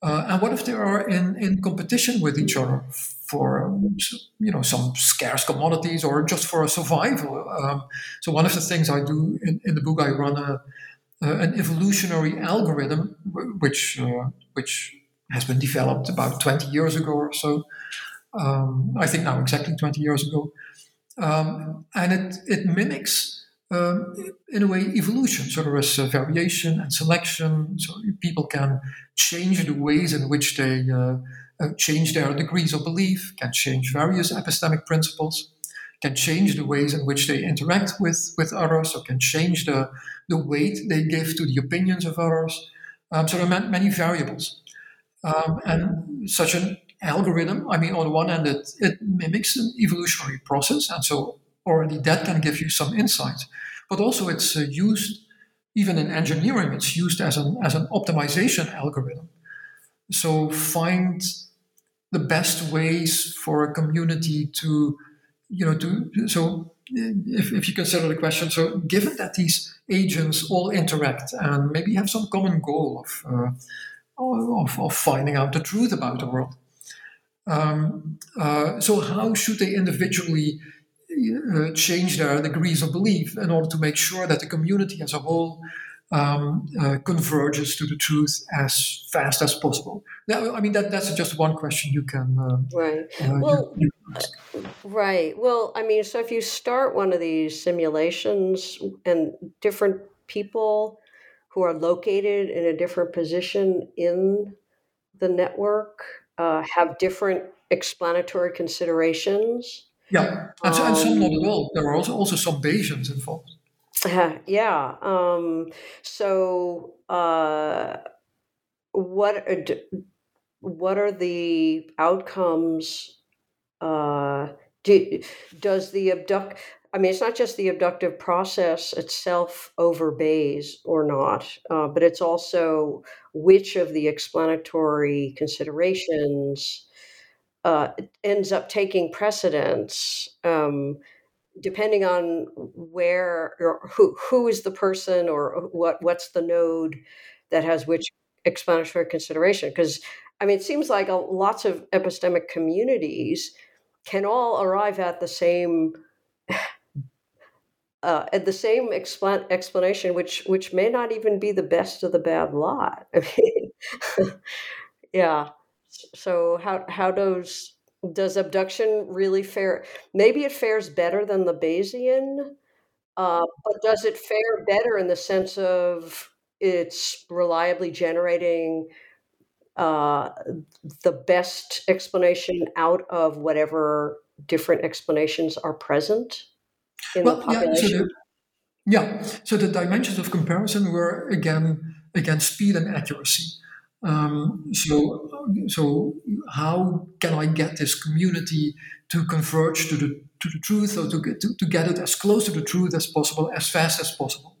Uh, and what if they are in, in competition with each other for you know some scarce commodities or just for a survival? Um, so one of the things I do in, in the book, I run a, an evolutionary algorithm which uh, which has been developed about 20 years ago or so. Um, I think now exactly 20 years ago, um, and it it mimics um, in a way, evolution. So there is uh, variation and selection. So people can change the ways in which they uh, uh, change their degrees of belief, can change various epistemic principles, can change the ways in which they interact with, with others, or can change the, the weight they give to the opinions of others. Um, so there are many variables. Um, and such an algorithm, I mean, on the one hand, it, it mimics an evolutionary process, and so already that can give you some insight. But also, it's uh, used even in engineering. It's used as an as an optimization algorithm. So find the best ways for a community to, you know, to so. If, if you consider the question, so given that these agents all interact and maybe have some common goal of, uh, of, of finding out the truth about the world, um, uh, so how should they individually uh, change their degrees of belief in order to make sure that the community as a whole um, uh, converges to the truth as fast as possible. Now, I mean, that, that's just one question you can. Uh, right. Uh, well, you, you right. Well, I mean, so if you start one of these simulations and different people who are located in a different position in the network uh, have different explanatory considerations yeah, and, um, and some not at all. There are also, also some Bayesians involved. Uh, yeah. Um, so, uh, what are, what are the outcomes? Uh, do, does the abduct? I mean, it's not just the abductive process itself over Bayes or not, uh, but it's also which of the explanatory considerations uh, ends up taking precedence um, depending on where or who who is the person or what what's the node that has which explanatory consideration? Because i mean it seems like a, lots of epistemic communities can all arrive at the same uh, at the same explan- explanation which which may not even be the best of the bad lot. I mean yeah. So how how does does abduction really fare? Maybe it fares better than the Bayesian, uh, but does it fare better in the sense of it's reliably generating uh, the best explanation out of whatever different explanations are present in well, the population? Yeah so, the, yeah, so the dimensions of comparison were again against speed and accuracy. Um, so, so how can I get this community to converge to the to the truth, or to get to, to get it as close to the truth as possible, as fast as possible?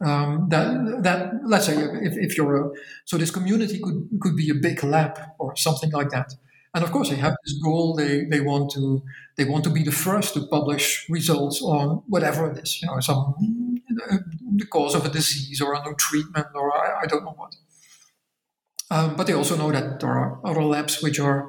Um, that that let's say if, if you're a, so this community could could be a big lab or something like that, and of course they have this goal. They they want to they want to be the first to publish results on whatever it is, you know, some the cause of a disease or a new treatment or I, I don't know what. Um, but they also know that there are other labs which are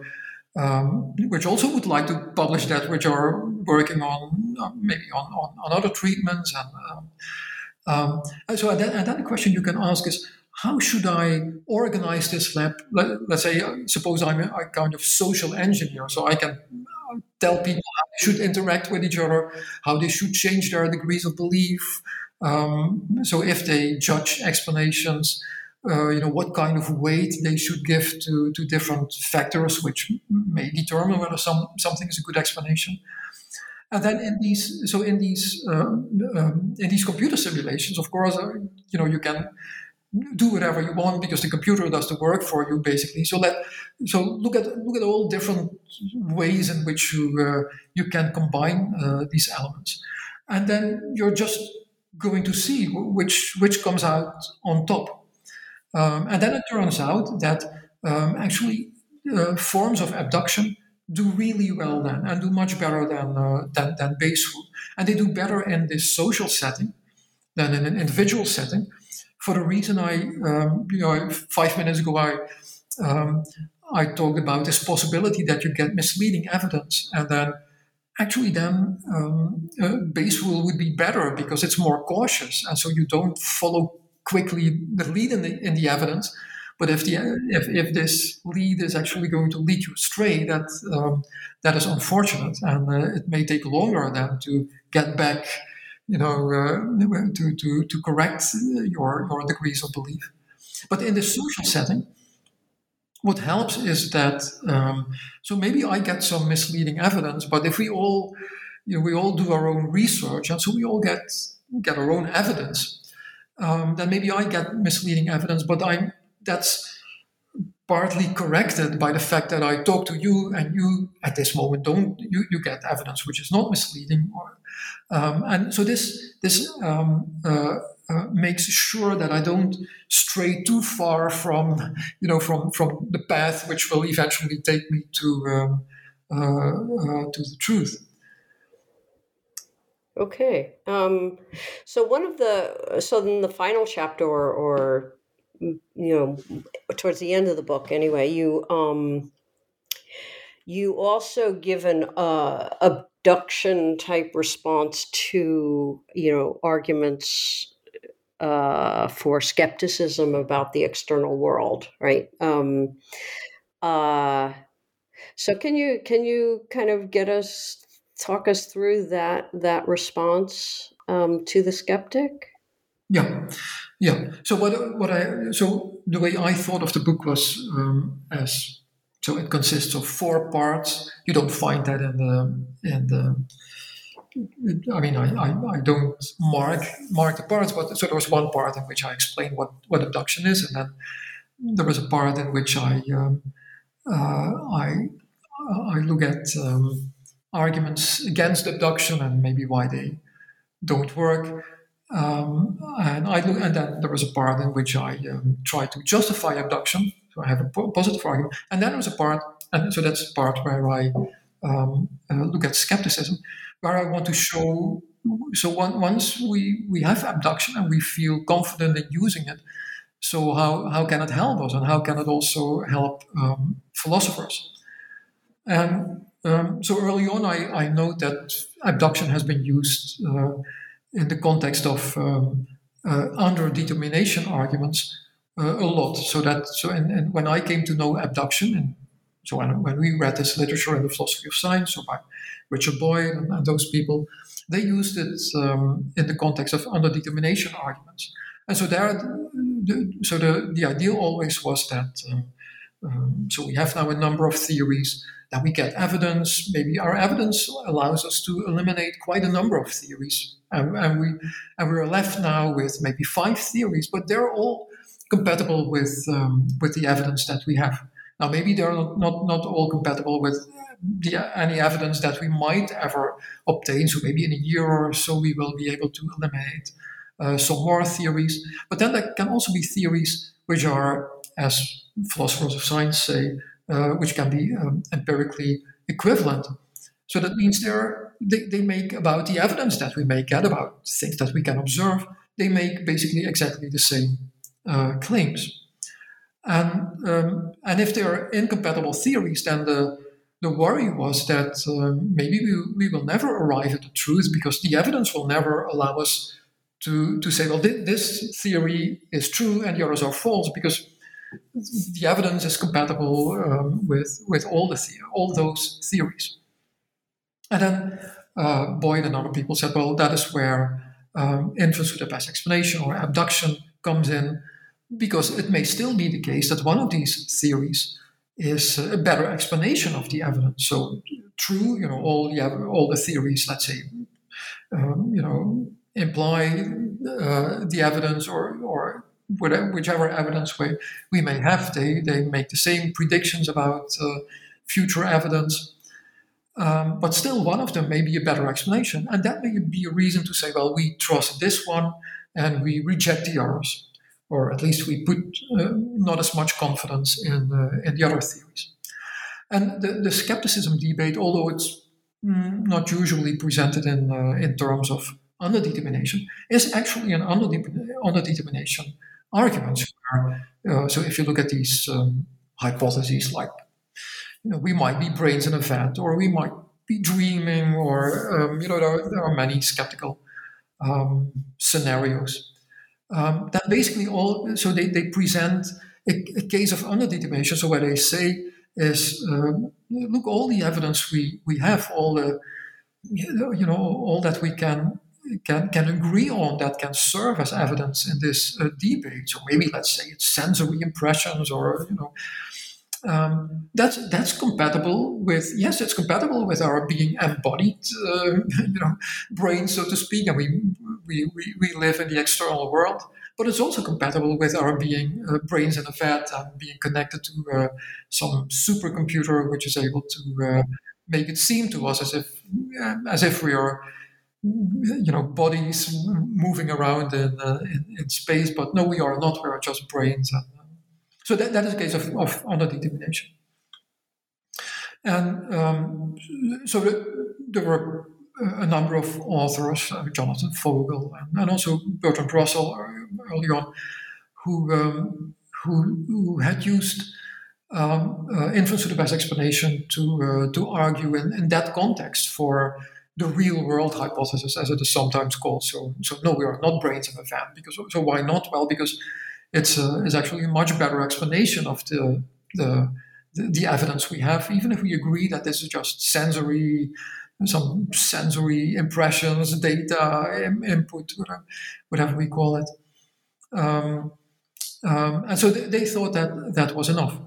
um, which also would like to publish that, which are working on uh, maybe on, on, on, other treatments. And um, um so, and then, and then, the question you can ask is, how should I organize this lab? Let, us say, uh, suppose I'm a, a, kind of social engineer, so I can uh, tell people how they should interact with each other, how they should change their degrees of belief. Um, so, if they judge explanations, uh, you know what kind of weight they should give to, to different factors, which may determine whether some something is a good explanation. And then in these, so in these um, um, in these computer simulations, of course, uh, you know you can do whatever you want because the computer does the work for you, basically. So let so look at look at all different ways in which you uh, you can combine uh, these elements, and then you're just going to see which which comes out on top. Um, and then it turns out that um, actually uh, forms of abduction do really well then and do much better than, uh, than, than Bayes rule. And they do better in this social setting than in an individual setting for the reason I, um, you know, five minutes ago I, um, I talked about this possibility that you get misleading evidence and then actually then um, uh, Bayes rule would be better because it's more cautious and so you don't follow quickly the lead in the, in the evidence. But if the if, if this lead is actually going to lead you astray, that um, that is unfortunate, and uh, it may take longer than to get back, you know, uh, to, to to correct your your degrees of belief. But in the social setting, what helps is that um, so maybe I get some misleading evidence, but if we all you know, we all do our own research, and so we all get get our own evidence um, then maybe I get misleading evidence, but I'm that's partly corrected by the fact that I talk to you and you at this moment don't you, you get evidence which is not misleading or, um, and so this this um, uh, uh, makes sure that I don't stray too far from you know from from the path which will eventually take me to um, uh, uh to the truth. Okay. Um, so one of the so in the final chapter or, or you know towards the end of the book anyway, you um you also give an uh, abduction type response to you know arguments uh, for skepticism about the external world, right? Um, uh, so can you can you kind of get us talk us through that that response um, to the skeptic? Yeah, yeah. So what what I so the way I thought of the book was um, as so it consists of four parts. You don't find that in the in the. I mean, I, I, I don't mark mark the parts, but so there was one part in which I explain what, what abduction is, and then there was a part in which I um, uh, I I look at um, arguments against abduction and maybe why they don't work. Um, and I look, and then there was a part in which I um, try to justify abduction. So I have a positive argument, and then there was a part, and so that's the part where I um, uh, look at skepticism, where I want to show. So one, once we we have abduction and we feel confident in using it, so how how can it help us, and how can it also help um, philosophers? And um, so early on, I, I note that abduction has been used uh, in the context of um, uh, under-determination arguments uh, a lot. So that so and, and, when I came to know abduction, and so when, when we read this literature in the philosophy of science, so by Richard Boyd and, and those people, they used it um, in the context of under-determination arguments. And so there, the, so the, the ideal always was that. Um, um, so we have now a number of theories then we get evidence. Maybe our evidence allows us to eliminate quite a number of theories, and, and we and we're left now with maybe five theories, but they're all compatible with um, with the evidence that we have. Now, maybe they're not, not, not all compatible with the, any evidence that we might ever obtain. So maybe in a year or so we will be able to eliminate uh, some more theories. But then there can also be theories which are, as philosophers of science say, uh, which can be um, empirically equivalent. So that means they, they make about the evidence that we may get about things that we can observe, they make basically exactly the same uh, claims. And, um, and if they are incompatible theories, then the, the worry was that uh, maybe we, we will never arrive at the truth because the evidence will never allow us to, to say, well, this theory is true and the others are false because the evidence is compatible um, with, with all, the, all those theories. And then uh, Boyd and other people said, well, that is where um, inference with the best explanation or abduction comes in, because it may still be the case that one of these theories is a better explanation of the evidence. So, true, you know, all the all the theories, let's say, um, you know, imply uh, the evidence or or whatever, whichever evidence we, we may have, they they make the same predictions about uh, future evidence. Um, but still, one of them may be a better explanation, and that may be a reason to say, well, we trust this one and we reject the others, or at least we put uh, not as much confidence in uh, in the other theories. And the, the skepticism debate, although it's mm, not usually presented in uh, in terms of underdetermination, is actually an underdetermination argument. Uh, so if you look at these um, hypotheses like you know, we might be brains in a vat, or we might be dreaming, or um, you know, there are, there are, many skeptical um, scenarios. Um, that basically all. So they, they present a, a, case of underdetermination. So what they say is, um, look, all the evidence we we have, all the you know, all that we can can can agree on that can serve as evidence in this uh, debate. So maybe let's say it's sensory impressions, or you know um, that's that's compatible with yes, it's compatible with our being embodied, uh, you know, brain, so to speak, and we, we we we live in the external world. But it's also compatible with our being uh, brains in a vat and being connected to uh, some supercomputer, which is able to uh, make it seem to us as if as if we are you know bodies moving around in, uh, in, in space but no we are not we are just brains and so that, that is a case of, of underdetermination. And um, so the, there were a number of authors, uh, Jonathan Vogel and, and, also Bertrand Russell uh, early on, who, um, who, who, had used um, uh, inference to the best explanation to, uh, to argue in, in that context for the real world hypothesis, as it is sometimes called. So, so no, we are not brains in a vat. Because so why not? Well, because it's, a, it's actually a much better explanation of the, the, the, evidence we have, even if we agree that this is just sensory, some sensory impressions, data, input, whatever, whatever we call it. Um, um, and so they, they, thought that that was enough.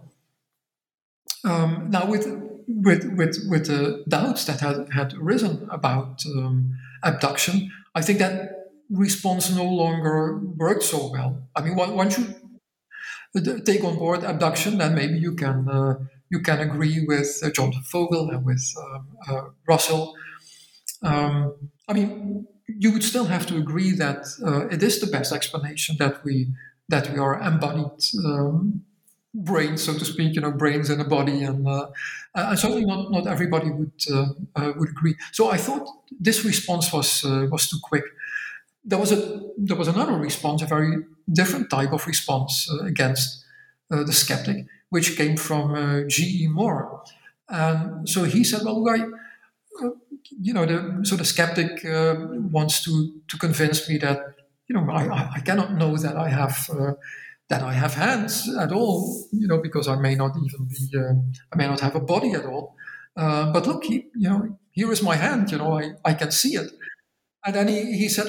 Um, now, with with with with the doubts that had had arisen about um, abduction, I think that response no longer worked so well. I mean, once you take on board abduction, then maybe you can uh, you can agree with uh, John Vogel and with um, uh, Russell. Um, I mean, you would still have to agree that uh, it is the best explanation that we that we are embodied um, brains, so to speak. You know, brains and a body, and uh, uh, certainly not not everybody would would agree. So I thought this response was was too quick there was a there was another response, a very different type of response uh, against uh, the skeptic, which came from uh, G. E. Moore. And so he said, "Well, uh, you know, the, so the skeptic uh, wants to to convince me that you know I, I cannot know that I have." Uh, that I have hands at all, you know, because I may not even be, I may not have a body at all. but look, he, you know, here is my hand, you know, I, I can see it. And then he, he said,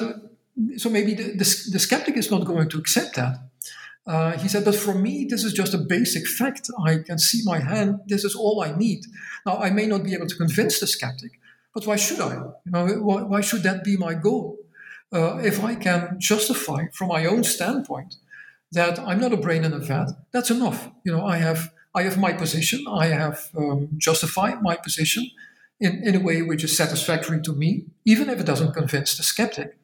so maybe the, the, the, skeptic is not going to accept that. Uh, he said, but for me, this is just a basic fact. I can see my hand. This is all I need. Now, I may not be able to convince the skeptic, but why should I? You know, why, why should that be my goal? Uh, if I can justify from my own standpoint that I'm not a brain in a vat. That's enough. You know, I have I have my position. I have um, justified my position in, in a way which is satisfactory to me, even if it doesn't convince the skeptic.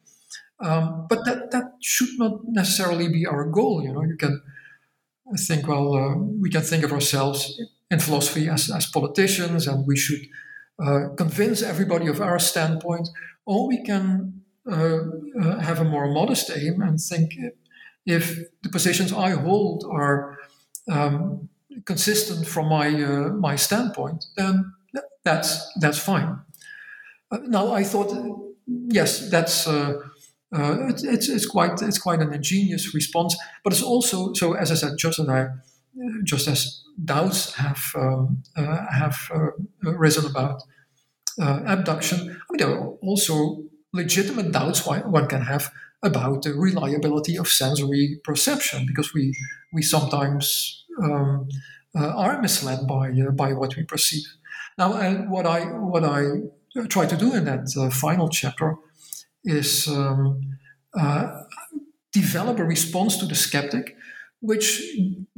Um, but that, that should not necessarily be our goal. You know, you can think, well, uh, we can think of ourselves in philosophy as, as politicians and we should uh, convince everybody of our standpoint, or we can uh, uh have a more modest aim and think if the positions I hold are um, consistent from my uh, my standpoint, then that's that's fine. Uh, now I thought, yes, that's uh, uh, it's, it's, it's quite it's quite an ingenious response, but it's also so as I said, just as I just as doubts have um, uh, have uh, risen about abduction, I mean there are also legitimate doubts one can have about the reliability of sensory perception because we we sometimes um, uh, are misled by uh, by what we perceive. Now, uh, what I what I try to do in that uh, final chapter is um, uh, develop a response to the skeptic, which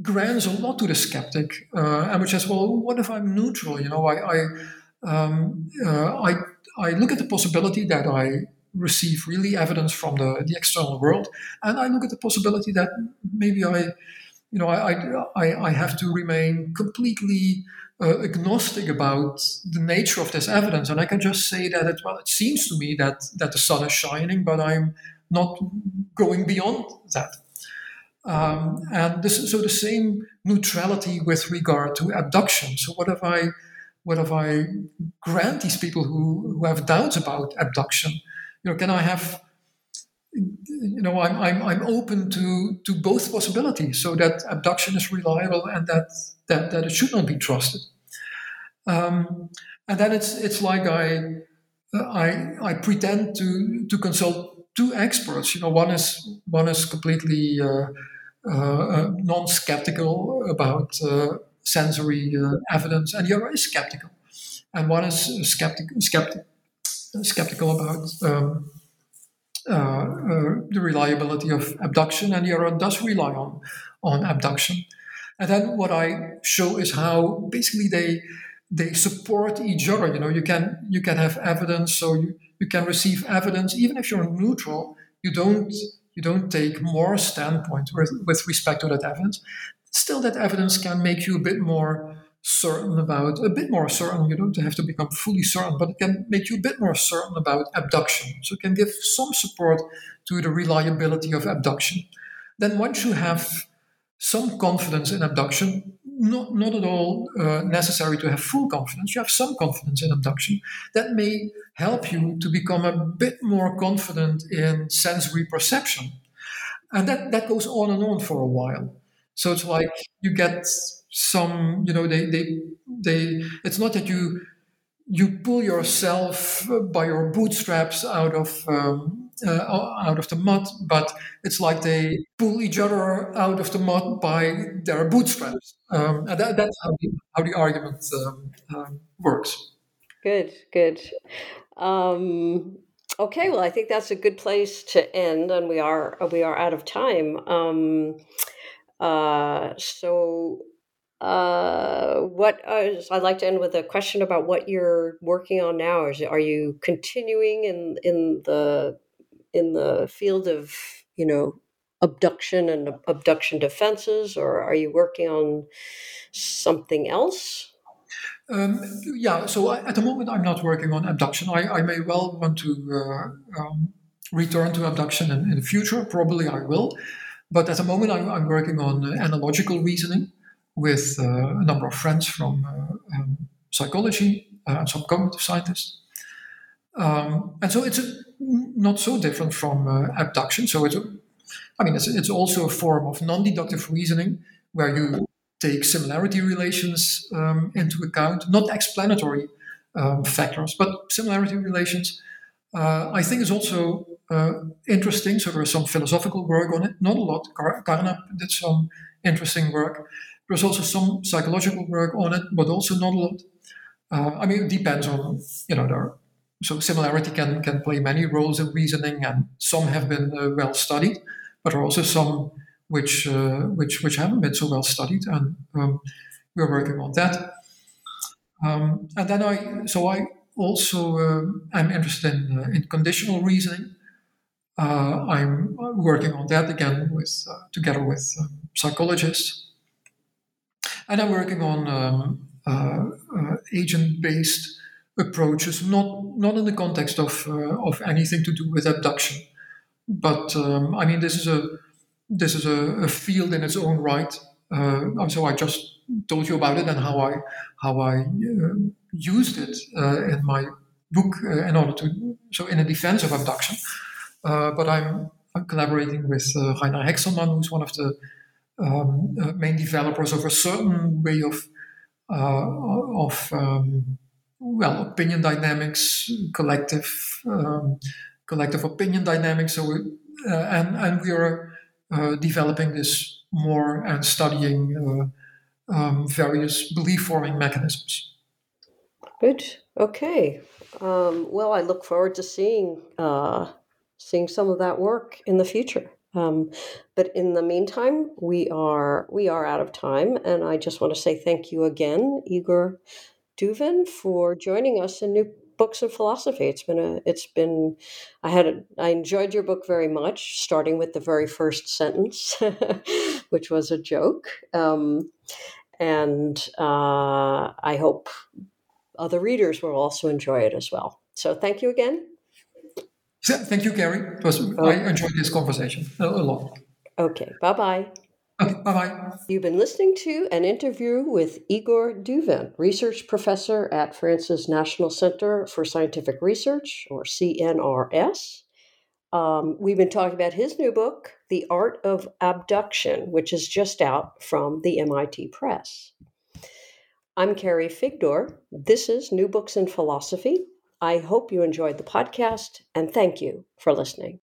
grants a lot to the skeptic, uh, and which says, "Well, what if I'm neutral? You know, I I, um, I I look at the possibility that I receive really evidence from the, the external world. And I look at the possibility that maybe I, you know, I, I, I have to remain completely uh, agnostic about the nature of this evidence. And I can just say that, it, well, it seems to me that, that the sun is shining, but I'm not going beyond that. Um, and this, so the same neutrality with regard to abduction. So what if I, what if I grant these people who, who have doubts about abduction you know, can I have, you know, I'm, I'm, I'm open to, to both possibilities so that abduction is reliable and that, that, that it should not be trusted. Um, and then it's, it's like I, I, I pretend to, to consult two experts. You know, one is, one is completely uh, uh, non-skeptical about uh, sensory uh, evidence, and the other is skeptical. And one is skeptical, skeptic, skeptical about um, uh, uh, the reliability of abduction, and the other does rely on, on abduction. And then what I show is how basically they they support each other. You know, you can you can have evidence, so you, you can receive evidence even if you're neutral. You don't you don't take more standpoint with, with respect to that evidence. Still, that evidence can make you a bit more certain about, a bit more certain, you don't have to become fully certain, but it can make you a bit more certain about abduction. So it can give some support to the reliability of abduction. Then once you have some confidence in abduction, not, not at all uh, necessary to have full confidence, you have some confidence in abduction, that may help you to become a bit more confident in sensory perception. And that, that goes on and on for a while. So it's like you get some you know they they they it's not that you you pull yourself by your bootstraps out of um, uh, out of the mud, but it's like they pull each other out of the mud by their bootstraps, um, and that, that's how the, how the argument um, um, works. Good, good. Um, okay, well, I think that's a good place to end, and we are we are out of time. Um, uh, so uh, what uh, I'd like to end with a question about what you're working on now. Is are you continuing in in the in the field of you know abduction and abduction defenses, or are you working on something else? Um, yeah, so I, at the moment I'm not working on abduction. I, I may well want to uh, um, return to abduction in, in, the future. Probably I will. But at the moment I'm, I'm working on uh, analogical reasoning with uh, a number of friends from uh, um, psychology uh, and some cognitive scientists. Um, and so it's a, not so different from abduction. So it's, a, I mean, it's, it's also a form of non-deductive reasoning where you take similarity relations um, into account, not explanatory um, factors, but similarity relations. Uh, I think is also uh, interesting. So there is some philosophical work on it, not a lot. Carnap did some interesting work. There's also some psychological work on it, but also not a lot. Uh, I mean, it depends on, you know, there so similarity can, can play many roles in reasoning, and some have been uh, well studied, but there are also some which uh, which which haven't been so well studied, and um, we're working on that. Um, and then I so I also uh, am interested in, uh, in conditional reasoning. Uh, I'm working on that again with together with um, psychologists, and I'm working on um, uh, agent-based approaches, not not in the context of of anything to do with abduction, but um, I mean this is a this is a, a field in its own right. Uh, so I just told you about it and how I how I uh, used it uh, in my book uh, in order to so in a defense of abduction. Uh, but I'm, I'm, collaborating with uh, Rainer Hegselmann, who's one of the um, main developers of a certain way of of um, well opinion dynamics, collective um, collective opinion dynamics. So we, and and we are uh, developing this more and studying uh, um, various belief forming mechanisms. Good. Okay. Um, well, I look forward to seeing uh, seeing some of that work in the future. Um, but in the meantime, we are we are out of time, and I just want to say thank you again, Igor Douven, for joining us in New books of philosophy. It's been a it's been I had a, I enjoyed your book very much, starting with the very first sentence, which was a joke, um, and uh, I hope other readers will also enjoy it as well. So thank you again. Thank you, Gary. Was, I enjoyed this conversation a lot. Okay. Bye bye. Okay, bye bye. You've been listening to an interview with Igor Douven, research professor at France's National Center for Scientific Research, or CNRS. Um, we've been talking about his new book, The Art of Abduction, which is just out from the MIT Press. I'm Carrie Figdor. This is New Books in Philosophy. I hope you enjoyed the podcast, and thank you for listening.